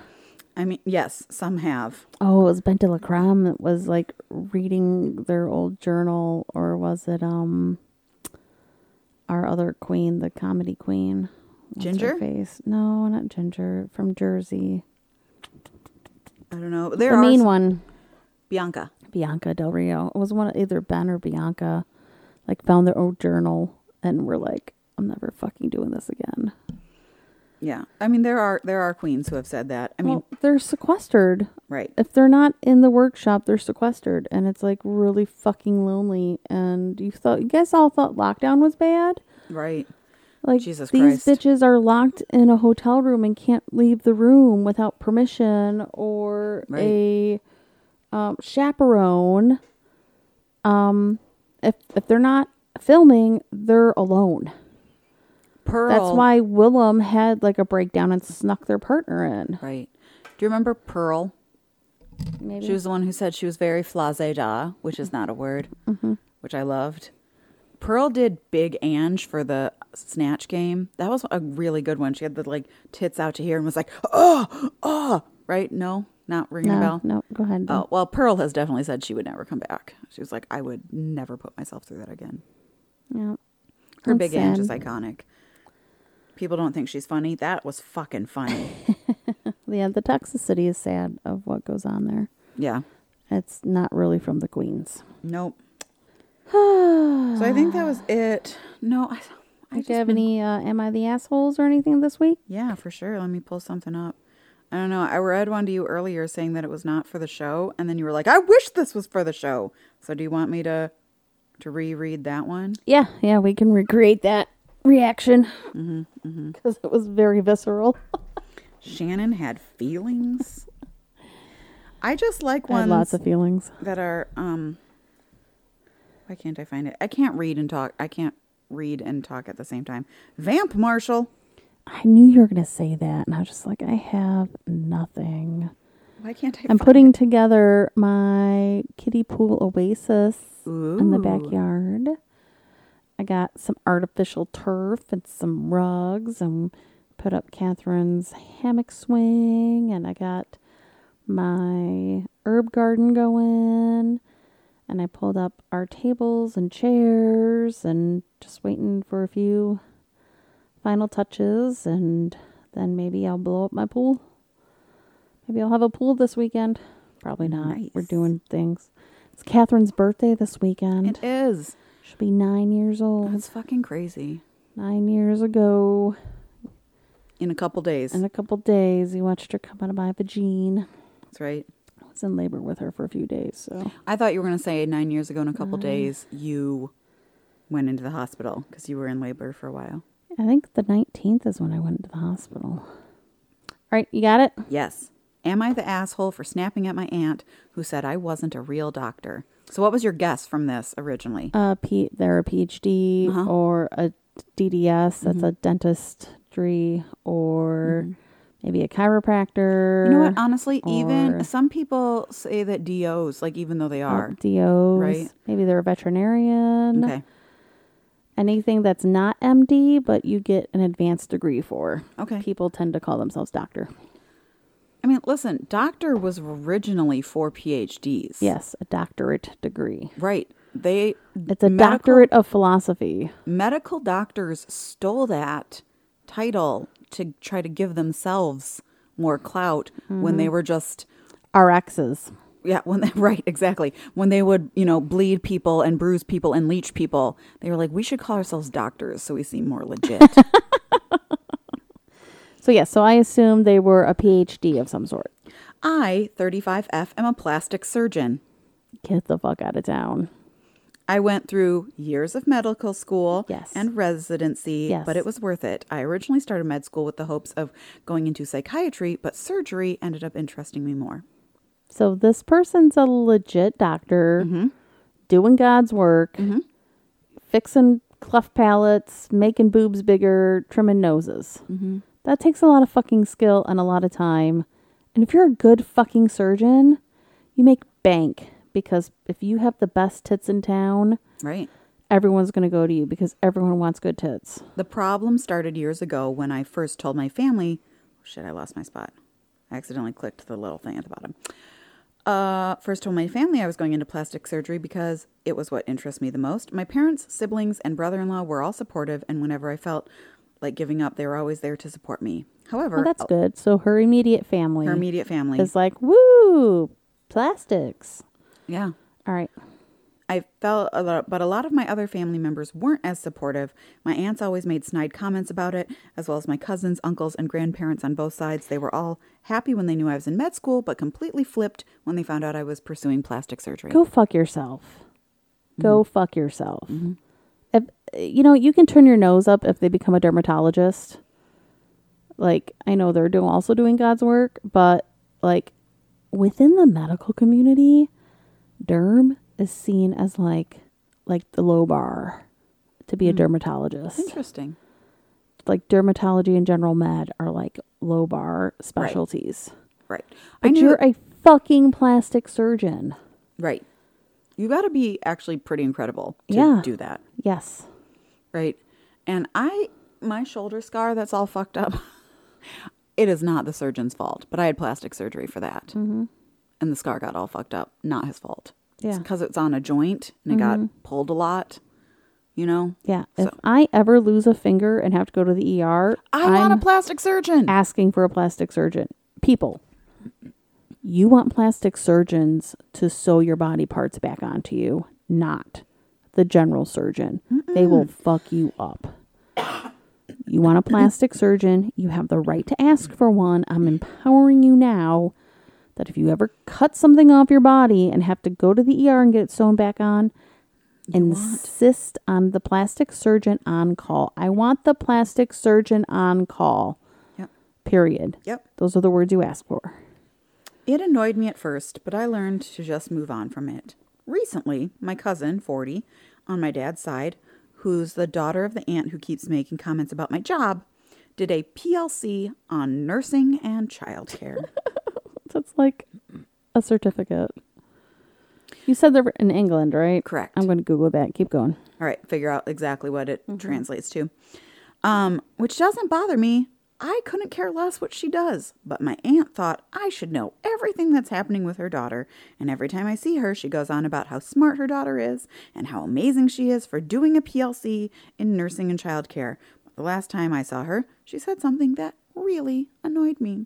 I mean, yes, some have. Oh, it was BenDeLaCreme that was like reading their old journal, or was it um our other queen, the comedy queen? What's Ginger? face? No, not Ginger. From Jersey. I don't know. There the are main some- one. Bianca. Bianca Del Rio. It was one of either Ben or Bianca, like found their old journal and were like, I'm never fucking doing this again. Yeah, I mean there are there are queens who have said that. I mean, well, they're sequestered. right? If they're not in the workshop, they're sequestered, and it's like really fucking lonely. And you thought, you guys all thought lockdown was bad. Right. Like Jesus these Christ. bitches are locked in a hotel room and can't leave the room without permission or Right. a um, chaperone. Um, if if they're not filming, they're alone. Pearl. That's why Willam had like a breakdown and snuck their partner in. Right. Do you remember Pearl? Maybe She was the one who said she was very flase da, which is not a word, Mm-hmm. which I loved. Pearl did Big Ange for the Snatch game. That was a really good one. She had the like tits out to here and was like, oh, oh, right? No, not ringing a bell. no. Go ahead. Oh, well, Pearl has definitely said she would never come back. She was like, I would never put myself through that again. yeah. Her That's Big Ange is iconic. People don't think she's funny. That was fucking funny. (laughs) Yeah, the toxicity is sad of what goes on there. yeah. It's not really from the queens. Nope. (sighs) so I think that was it. No, I, I Do you have been- any uh, Am I the Assholes or anything this week? Yeah, for sure. Let me pull something up. I don't know. I read one to you earlier saying that it was not for the show, and then you were like, "I wish this was for the show." So do you want me to to reread that one? Yeah, yeah, we can recreate that reaction Mm-hmm, because it was very visceral. (laughs) Shannon had feelings. I just like ones lots of feelings. that are um. Why can't I find it? I can't read and talk. I can't read and talk at the same time. Vamp Marshall. I knew you were going to say that, and I was just like, I have nothing. Why can't I? I'm putting together my kiddie pool oasis in the backyard. I got some artificial turf and some rugs and put up Catherine's hammock swing and I got my herb garden going and I pulled up our tables and chairs and just waiting for a few final touches and then maybe I'll blow up my pool. Maybe I'll have a pool this weekend. Probably not. We're doing things. It's Catherine's birthday this weekend. It is. She'll be nine years old. That's fucking crazy. Nine years ago. In a couple days. In a couple days, you watched her come out of my vagine. That's right. I was in labor with her for a few days, so I thought you were going to say nine years ago in a Uh. couple days you went into the hospital because you were in labor for a while. I think the nineteenth is when I went to the hospital. All right, you got it. Yes. Am I the asshole for snapping at my aunt who said I wasn't a real doctor? So, what was your guess from this originally? Uh, P- they're a PhD Uh-huh. or a DDS. That's a dentistry or maybe a chiropractor. you know what? Honestly, even some people say that DOs, like even though they or are. DOs. right. Maybe they're a veterinarian. Okay. Anything that's not MD, but you get an advanced degree for. Okay. People tend to call themselves doctor. I mean, listen, doctor was originally for PhDs. Yes, a doctorate degree. Right. They It's a medical- doctorate of philosophy. medical doctors stole that title to try to give themselves more clout when Mm-hmm. they were just RXs. yeah when they (laughs) right exactly when they would you know bleed people and bruise people and leech people they were like we should call ourselves doctors so we seem more legit (laughs) So yes, so I assume they were a PhD of some sort. i 35f am a plastic surgeon Get the fuck out of town. I went through years of medical school Yes. and residency, Yes. but it was worth it. I originally started med school with the hopes of going into psychiatry, but surgery ended up interesting me more. So this person's a legit doctor Mm-hmm. doing God's work, fixing cleft palates, making boobs bigger, trimming noses. Mm-hmm. That takes a lot of fucking skill and a lot of time. And if you're a good fucking surgeon, you make bank because if you have the best tits in town, Right. everyone's going to go to you because everyone wants good tits. The problem started years ago when I first told my family. Oh, shit, I lost my spot. I accidentally clicked the little thing at the bottom. Uh, first told my family I was going into plastic surgery because it was what interests me the most. My parents, siblings, and brother-in-law were all supportive, and whenever I felt like giving up, they were always there to support me. However, Well, that's oh, good. So her immediate family her immediate family, is like, woo, plastics. yeah, All right. I felt a lot, but a lot of my other family members weren't as supportive. My aunts always made snide comments about it, as well as my cousins, uncles, and grandparents on both sides. They were all happy when they knew I was in med school, but completely flipped when they found out I was pursuing plastic surgery. Go fuck yourself. Go mm-hmm. fuck yourself. Mm-hmm. If you know, you can turn your nose up if they become a dermatologist. Like I know they're doing also doing God's work, but like within the medical community, derm is seen as like like the low bar to be a hmm. dermatologist. Interesting. Like dermatology and general med are like low bar specialties. Right. I But knew. you're a fucking plastic surgeon. right. You got to be actually pretty incredible to Yeah. do that. Yes. Right. And I, my shoulder scar that's all fucked up, (laughs) it is not the surgeon's fault, but I had plastic surgery for that. Mm-hmm. And the scar got all fucked up. Not his fault. Yeah. Because it's on a joint and it got pulled a lot, you know? Yeah. If I ever lose a finger and have to go to the ER, I want a plastic surgeon. asking for a plastic surgeon. People, you want plastic surgeons to sew your body parts back onto you, not the general surgeon. They will fuck you up. You want a plastic surgeon, you have the right to ask for one. I'm empowering you now that if you ever cut something off your body and have to go to the ER and get it sewn back on, insist on the plastic surgeon on call. I want the plastic surgeon on call. Yep. Period. Yep. Those are the words you ask for. It annoyed me at first, but I learned to just move on from it. Recently, my cousin, 40, on my dad's side, who's the daughter of the aunt who keeps making comments about my job, did a PLC on nursing and childcare. (laughs) That's like a certificate. You said they're in England, right? Correct. I'm going to Google that. Keep going. All right, figure out exactly what it translates to. Um, which doesn't bother me. I couldn't care less what she does, but my aunt thought I should know everything that's happening with her daughter, and every time I see her, she goes on about how smart her daughter is and how amazing she is for doing a PLC in nursing and childcare. But the last time I saw her, she said something that really annoyed me.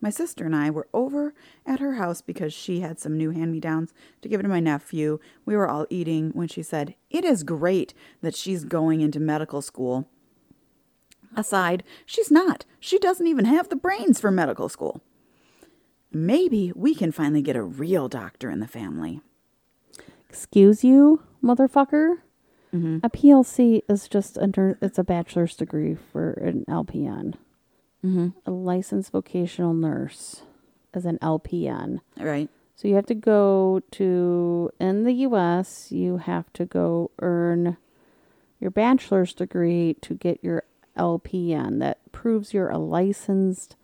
My sister and I were over at her house because she had some new hand me downs to give to my nephew. We were all eating when she said, It is great that she's going into medical school. Aside, she's not. She doesn't even have the brains for medical school. Maybe we can finally get a real doctor in the family. Excuse you, motherfucker. Mm-hmm. A PLC is just a nur- it's a bachelor's degree for an LPN. Mm-hmm. A licensed vocational nurse is an LPN. Right? So you have to go to in the US, you have to go earn your bachelor's degree to get your LPN that proves you're a licensed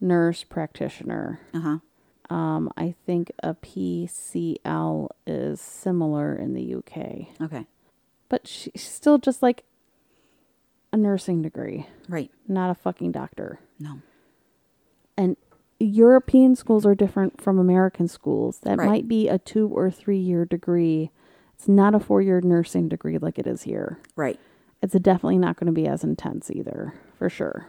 nurse practitioner. Uh huh. Um, I think a PCL is similar in the UK. Okay. but she's still just like a nursing degree, Right. not a fucking doctor. No. And European schools are different from American schools. That Right. might be a two or three year degree. It's not a four year nursing degree like it is here. Right. It's definitely not going to be as intense either, for sure.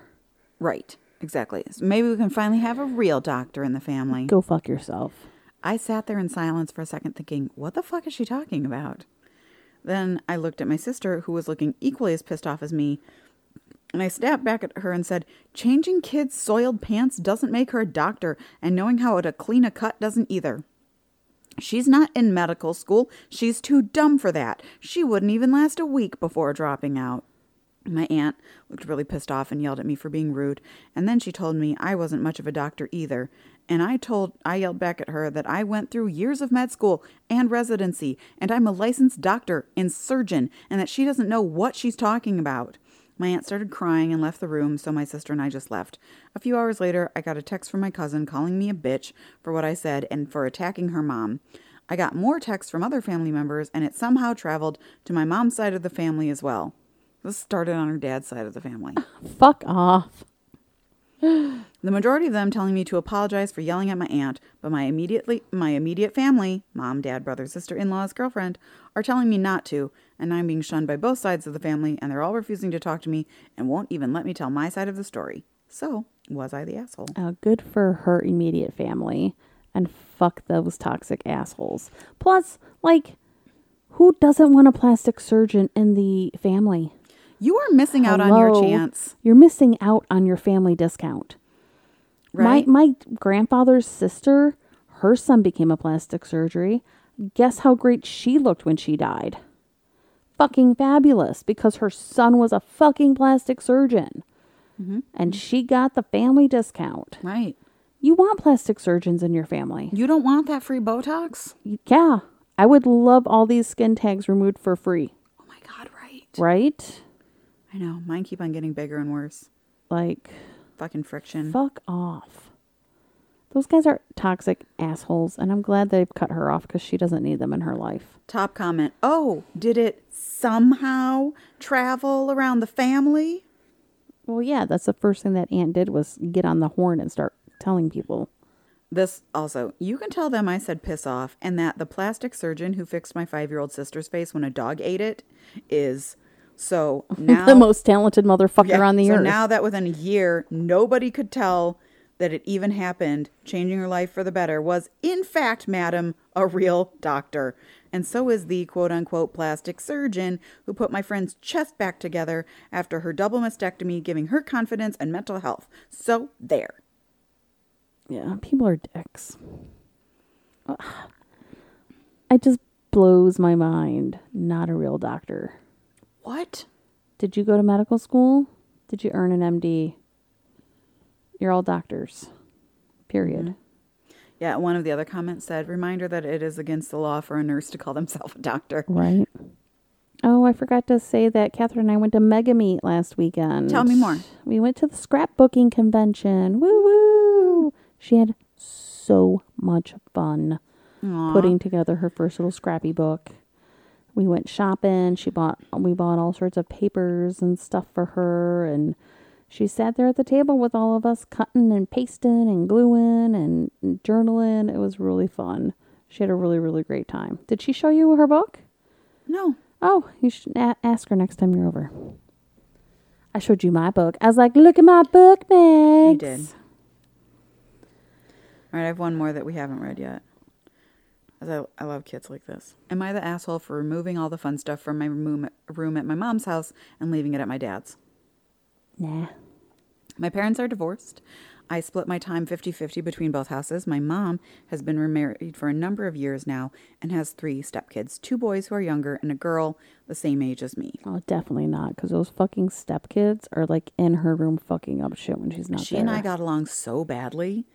Right. Exactly. So maybe we can finally have a real doctor in the family. Go fuck yourself. I sat there in silence for a second thinking, what the fuck is she talking about? Then I looked at my sister, who was looking equally as pissed off as me, and I snapped back at her and said, Changing kids' soiled pants doesn't make her a doctor, and knowing how to clean a cut doesn't either. She's not in medical school. She's too dumb for that. She wouldn't even last a week before dropping out. My aunt looked really pissed off and yelled at me for being rude, and then she told me I wasn't much of a doctor either. And I told I yelled back at her that I went through years of med school and residency, and I'm a licensed doctor and surgeon, and that she doesn't know what she's talking about. My aunt started crying and left the room, so my sister and I just left. A few hours later, I got a text from my cousin calling me a bitch for what I said and for attacking her mom. I got more texts from other family members, and it somehow traveled to my mom's side of the family as well. This started on her dad's side of the family. (laughs) Fuck off. The majority of them telling me to apologize for yelling at my aunt, but my immediately my immediate family, mom, dad, brother, sister, in-laws, girlfriend, are telling me not to, and I'm being shunned by both sides of the family, and they're all refusing to talk to me and won't even let me tell my side of the story. So, was I the asshole? Uh, good for her immediate family. And fuck those toxic assholes. Plus, like, who doesn't want a plastic surgeon in the family? You are missing out on your chance, You're missing out on your family discount. right? My my grandfather's sister, her son became a plastic surgery. Guess how great she looked when she died? Fucking fabulous because her son was a fucking plastic surgeon. Mm-hmm. And she got the family discount. right. You want plastic surgeons in your family. You don't want that free Botox? Yeah. I would love all these skin tags removed for free, Oh my god, right. right? I know. Mine keep on getting bigger and worse. Like, Fucking friction. fuck off. Those guys are toxic assholes, and I'm glad they've cut her off because she doesn't need them in her life. Top comment. Oh, did it somehow travel around the family? Well, yeah, that's the first thing that aunt did was get on the horn and start telling people. This also, you can tell them I said piss off, and that the plastic surgeon who fixed my five year old sister's face when a dog ate it is so (laughs) now the most talented motherfucker Yeah, on the so earth. now that within a year nobody could tell that it even happened, changing her life for the better was in fact, madam, a real doctor. And so is the quote unquote plastic surgeon who put my friend's chest back together after her double mastectomy, giving her confidence and mental health. So there. yeah, people are dicks. Ugh. It just blows my mind. Not a real doctor. What? Did you go to medical school? Did you earn an MD? You're all doctors. Period. Mm-hmm. Yeah, one of the other comments said, reminder that it is against the law for a nurse to call themselves a doctor. Right. Oh, I forgot to say that Catherine and I went to Mega Meet last weekend. Tell me more. We went to the scrapbooking convention. Woo woo! She had so much fun Aw. putting together her first little scrappy book. We went shopping. She bought we bought all sorts of papers and stuff for her and she sat there at the table with all of us cutting and pasting and gluing and journaling. It was really fun. She had a really really great time. Did she show you her book? No. Oh, you should a- ask her next time you're over. I showed you my book. I was like, "Look at my book, Max." You did. All right, I have one more that we haven't read yet. As I, I love kids like this. Am I the asshole for removing all the fun stuff from my room, room at my mom's house and leaving it at my dad's? Nah. My parents are divorced. I split my time 50 50 between both houses. My mom has been remarried for a number of years now and has three stepkids two boys who are younger and a girl the same age as me. Oh, definitely not, because those fucking stepkids are like in her room fucking up shit when she's not she there. and I got along so badly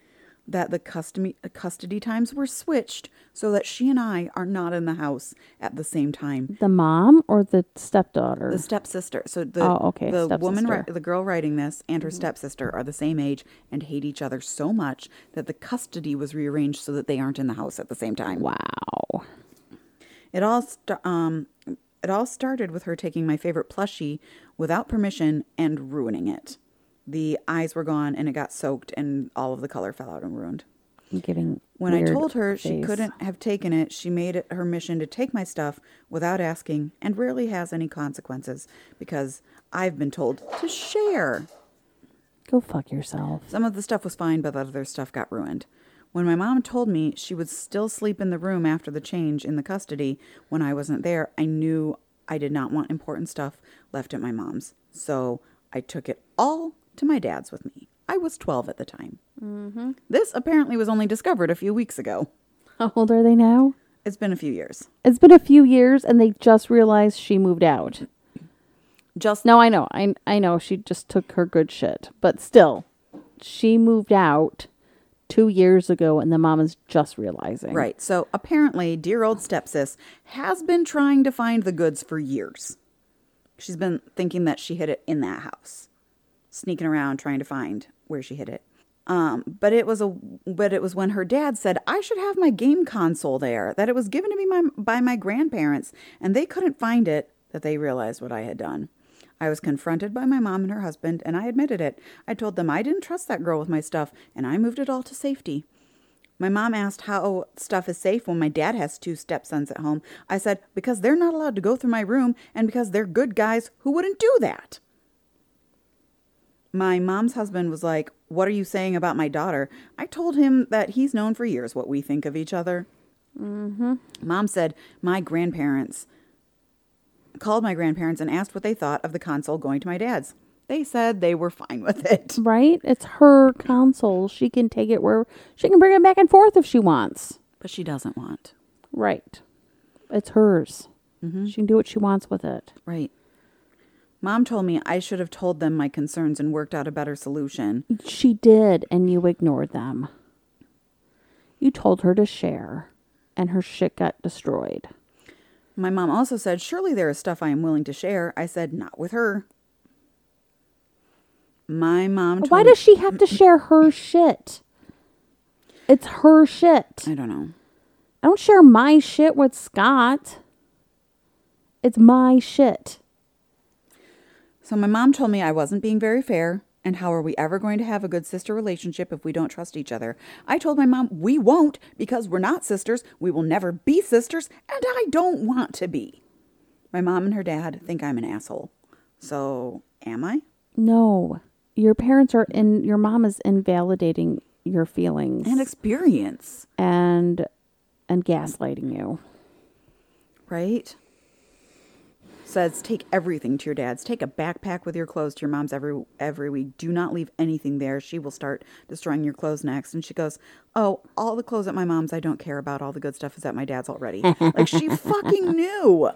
that the custody custody times were switched so that she and I are not in the house at the same time. the mom or the stepdaughter. The stepsister, so the Oh, okay, the woman, stepsister. the girl writing this, and her stepsister are the same age and hate each other so much that the custody was rearranged so that they aren't in the house at the same time. wow. It all st- um It all started with her taking my favorite plushie without permission and ruining it. The eyes were gone and it got soaked and all of the color fell out and ruined. I'm When I told her she couldn't have taken it, she made it her mission to take my stuff without asking and rarely has any consequences because I've been told to share. Go fuck yourself. Some of the stuff was fine, but the other stuff got ruined. When my mom told me she would still sleep in the room after the change in the custody when I wasn't there, I knew I did not want important stuff left at my mom's. So I took it all to my dad's with me. I was 12 at the time. Mm-hmm. This apparently was only discovered a few weeks ago. How old are they now? It's been a few years. It's been a few years and they just realized she moved out. Just No, I know. I I know she just took her good shit, but still, she moved out two years ago, and the mom is just realizing. Right. So apparently, dear old stepsis has been trying to find the goods for years. She's been thinking that she hid it in that house, sneaking around trying to find where she hid it. Um, but it was a but it was when her dad said I should have my game console there that it was given to me my, by my grandparents and they couldn't find it that they realized what I had done. I was confronted by my mom and her husband and I admitted it. I told them I didn't trust that girl with my stuff and I moved it all to safety. My mom asked how stuff is safe when my dad has two stepsons at home. I said, because they're not allowed to go through my room and because they're good guys who wouldn't do that. My mom's husband was like, What are you saying about my daughter? I told him that he's known for years what we think of each other. Mm-hmm. Mom said, My grandparents called my grandparents and asked what they thought of the console going to my dad's. They said they were fine with it. (laughs) Right? It's her console. She can take it where she can bring it back and forth if she wants. But she doesn't want. Right. It's hers. She can do what she wants with it. Right. Mom told me I should have told them my concerns and worked out a better solution. She did, and you ignored them. You told her to share, and her shit got destroyed. My mom also said, Surely there is stuff I am willing to share. I said, Not with her. My mom told Why does she have to share her shit? It's her shit. I don't know. I don't share my shit with Scott. It's my shit. So my mom told me I wasn't being very fair. And how are we ever going to have a good sister relationship if we don't trust each other? I told my mom we won't because we're not sisters. We will never be sisters, and I don't want to be. My mom and her dad think I'm an asshole. So, am I? No. Your parents are in your mom is invalidating your feelings And experience, and and gaslighting you. right? Says take everything to your dad's. Take a backpack with your clothes to your mom's every every week. Do not leave anything there. She will start destroying your clothes next. And she goes, "Oh, all the clothes at my mom's I don't care about. All the good stuff is at my dad's already." like she (laughs) fucking knew.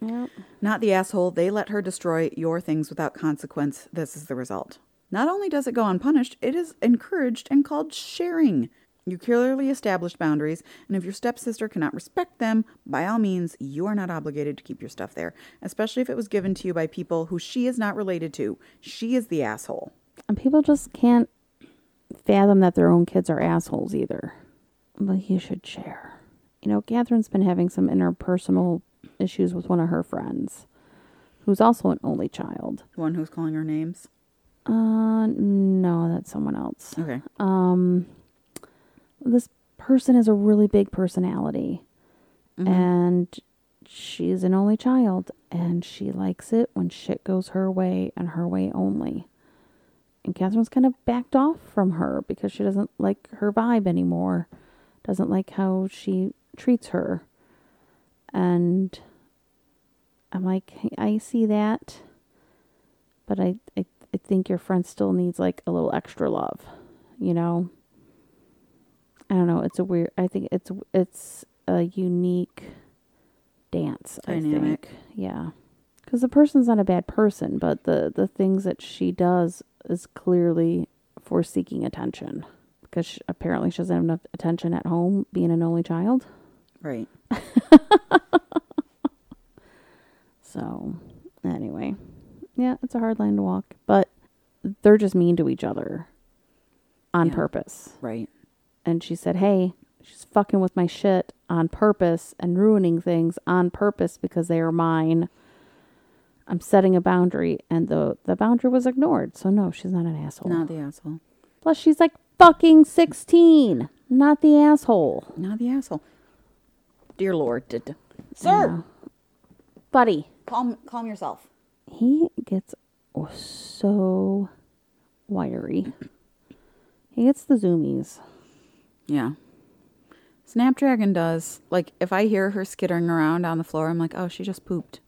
Yep. Not the asshole. They let her destroy your things without consequence. This is the result. Not only does it go unpunished, it is encouraged and called sharing. You clearly established boundaries, and if your stepsister cannot respect them, by all means, you are not obligated to keep your stuff there, especially if it was given to you by people who she is not related to. She is the asshole. And people just can't fathom that their own kids are assholes either. But you should share. You know, Catherine's been having some interpersonal issues with one of her friends, who's also an only child. The one who's calling her names. Uh, no, that's someone else. Okay. Um, this person has a really big personality, mm-hmm. and she's an only child, and she likes it when shit goes her way and her way only. And Catherine's kind of backed off from her because she doesn't like her vibe anymore, doesn't like how she treats her. And I'm like, I see that, but I, I, I think your friend still needs like a little extra love, you know? I don't know. It's a weird, I think it's, it's a unique dance, I Dynamic. think. Yeah. Because the person's not a bad person, but the, the things that she does is clearly for seeking attention. Because she, apparently she doesn't have enough attention at home being an only child. Right. (laughs) So, anyway, yeah, it's a hard line to walk, but they're just mean to each other on Yeah. purpose. Right. And she said, "Hey, She's fucking with my shit on purpose and ruining things on purpose because they are mine. I'm setting a boundary and the the boundary was ignored. So no, she's not an asshole. Not the asshole. Plus she's like fucking 16, not the asshole. Not the asshole. Dear Lord, did sir. Buddy, calm calm yourself. he gets so wiry. He gets the zoomies. Yeah. Snapdragon does. Like if I hear her skittering around on the floor, I'm like, oh, she just pooped.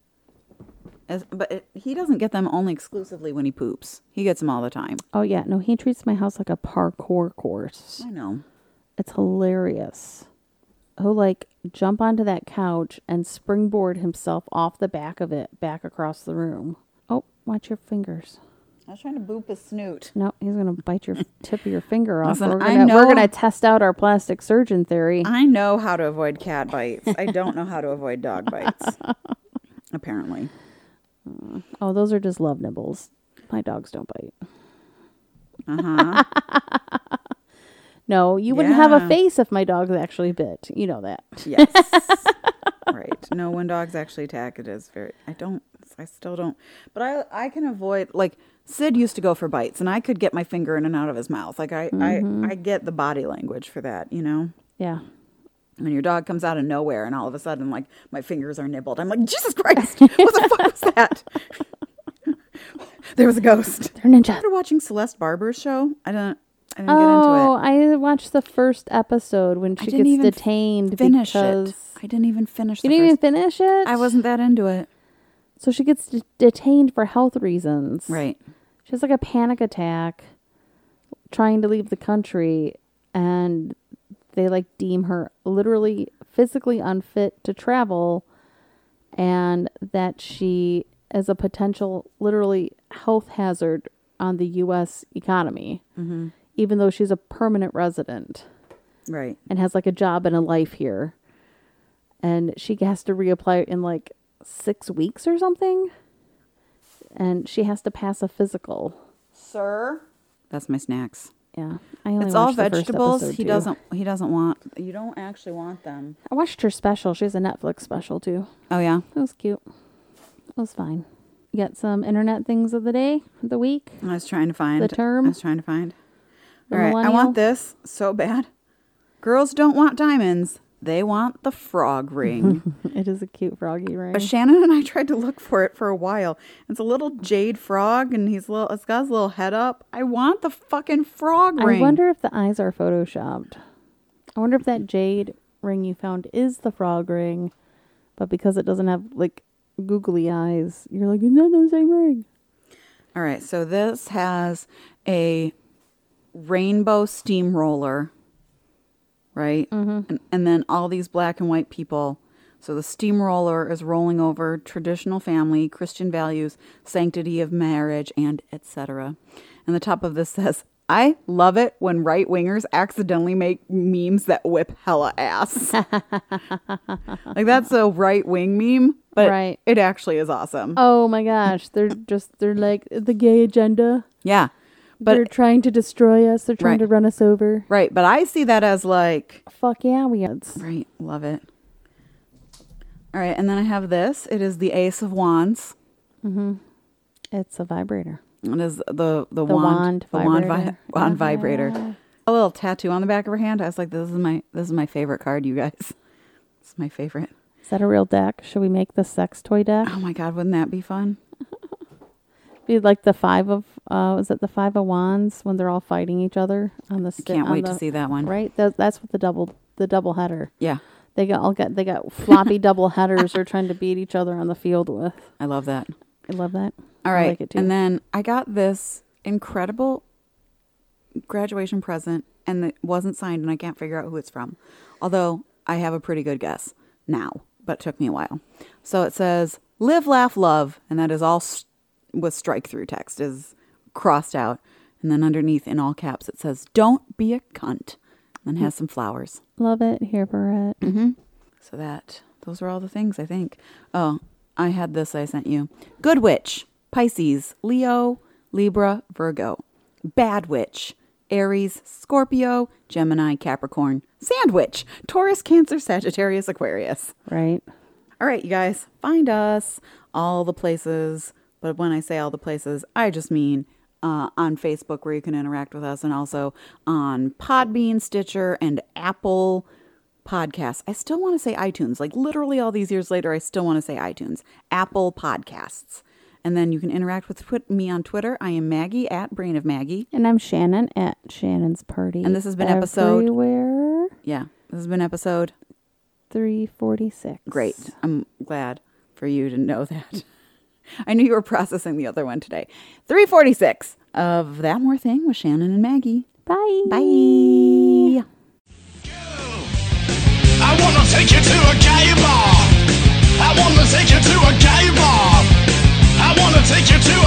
As, but it, he doesn't get them only exclusively when he poops. He gets them all the time. Oh yeah, no, he treats my house like a parkour course. I know. It's hilarious. He'll like jump onto that couch and springboard himself off the back of it back across the room. Oh, watch your fingers. I was trying to boop his snoot. No, he's gonna bite your (laughs) tip of your finger off. Listen, we're, I gonna, know- we're gonna test out our plastic surgeon theory. I know how to avoid cat bites. I don't know how to avoid dog bites. (laughs) Apparently. Oh, those are just love nibbles. My dogs don't bite. Uh huh. (laughs) No, you wouldn't have a face if my dogs actually bit. You know that. yes. Right. No, when dogs actually attack, it is very. I don't. I still don't. But I I can avoid like Sid used to go for bites, and I could get my finger in and out of his mouth. Like I I mm-hmm. I get the body language for that. You know. Yeah. When your dog comes out of nowhere and all of a sudden, like, my fingers are nibbled, I'm like, Jesus Christ, what the fuck was that? (laughs) there was a ghost. They're ninja. After watching Celeste Barber's show, I don't, I didn't Oh, get into it. Oh, I watched the first episode when she gets detained because. I didn't even finish. you the didn't even first- finish it. I wasn't that into it. So she gets de- detained for health reasons. Right. She has like a panic attack, trying to leave the country, and they like deem her literally physically unfit to travel, and that she is a potential literally health hazard on the U.S. economy, Mm-hmm. even though she's a permanent resident Right. and has like a job and a life here. And she has to reapply in like six weeks or something. And she has to pass a physical. Sir. That's my snacks. Yeah. I only It's all watched the first vegetables. He too. doesn't. He doesn't want. You don't actually want them. I watched her special. She has a Netflix special too. Oh yeah. It was cute. It was fine. You got some internet things of the day, of the week. I was trying to find The term? I was trying to find. The All right. I want this so bad. Girls don't want diamonds. They want the frog (laughs) ring. It is a cute froggy ring. Uh, Shannon and I (laughs) tried to look for it for a while. It's a little jade frog, and he's little. It's got his little head up. I want the fucking frog ring. I wonder if the eyes are photoshopped. I wonder if that jade ring you found is the frog ring, but because it doesn't have like googly eyes, you're like, not the same ring. All right, so this has a rainbow steamroller, right? Mm-hmm. And, and then all these black and white people. So the steamroller is rolling over traditional family, Christian values, sanctity of marriage, and etc. And the top of this (laughs) says, I love it when right wingers accidentally make memes that whip hella ass. (laughs) like that's a right wing meme, but Right. it actually is awesome. Oh my gosh, they're just they're like the gay agenda. Yeah. But they're trying to destroy us. They're trying Right. to run us over. Right, but I see that as like Fuck yeah, we are. right, love it. All right, and then I have this. It is the Ace of Wands. It's a vibrator. It is the the, The wand, wand the wand, vi- vibrator. wand Uh-huh. vibrator. A little tattoo on the back of her hand. I was like, this is my this is my favorite card, you guys. (laughs) It's my favorite. Is that a real deck? Should we make the sex toy deck? Oh my god, wouldn't that be fun? (laughs) Be like the five of uh is it the five of wands when they're all fighting each other on the I can't wait to see that one. Right? That, that's what the double the double header. Yeah, They got all got they got floppy (laughs) double headers they're trying to beat each other on the field with. I love that. I love that. all right I like it too. And then I got this incredible graduation present and it wasn't signed and I can't figure out who it's from. Although I have a pretty good guess now, but it took me a while. So it says live, laugh, love. And that is all s with strike through text is crossed out. And then underneath in all caps, it says don't be a cunt. And has some flowers. Love it. Here for it. Mm-hmm. So that those are all the things I think. Oh, I had this I sent you. Good witch, Pisces, Leo, Libra, Virgo. Bad witch, Aries, Scorpio, Gemini, Capricorn, Sandwich, Taurus, Cancer, Sagittarius, Aquarius. Right. All right, you guys, find us all the places. But when I say all the places, I just mean uh, on Facebook where you can interact with us and also on Podbean, Stitcher, and Apple Podcasts. I still want to say iTunes. Like literally all these years later, I still want to say iTunes. Apple Podcasts. And then you can interact with twit- me on Twitter. I am Maggie at Brain of Maggie. And I'm Shannon at Shannon's Party. And this has been episode- Everywhere. Yeah, this has been episode 346. Great. I'm glad for you to know that. (laughs) I knew you were processing the other one today. 346 of That More Thing with Shannon and Maggie. Bye. Bye. I wanna take you to a gay bar. I wanna take you to a gay bar. I wanna take you to a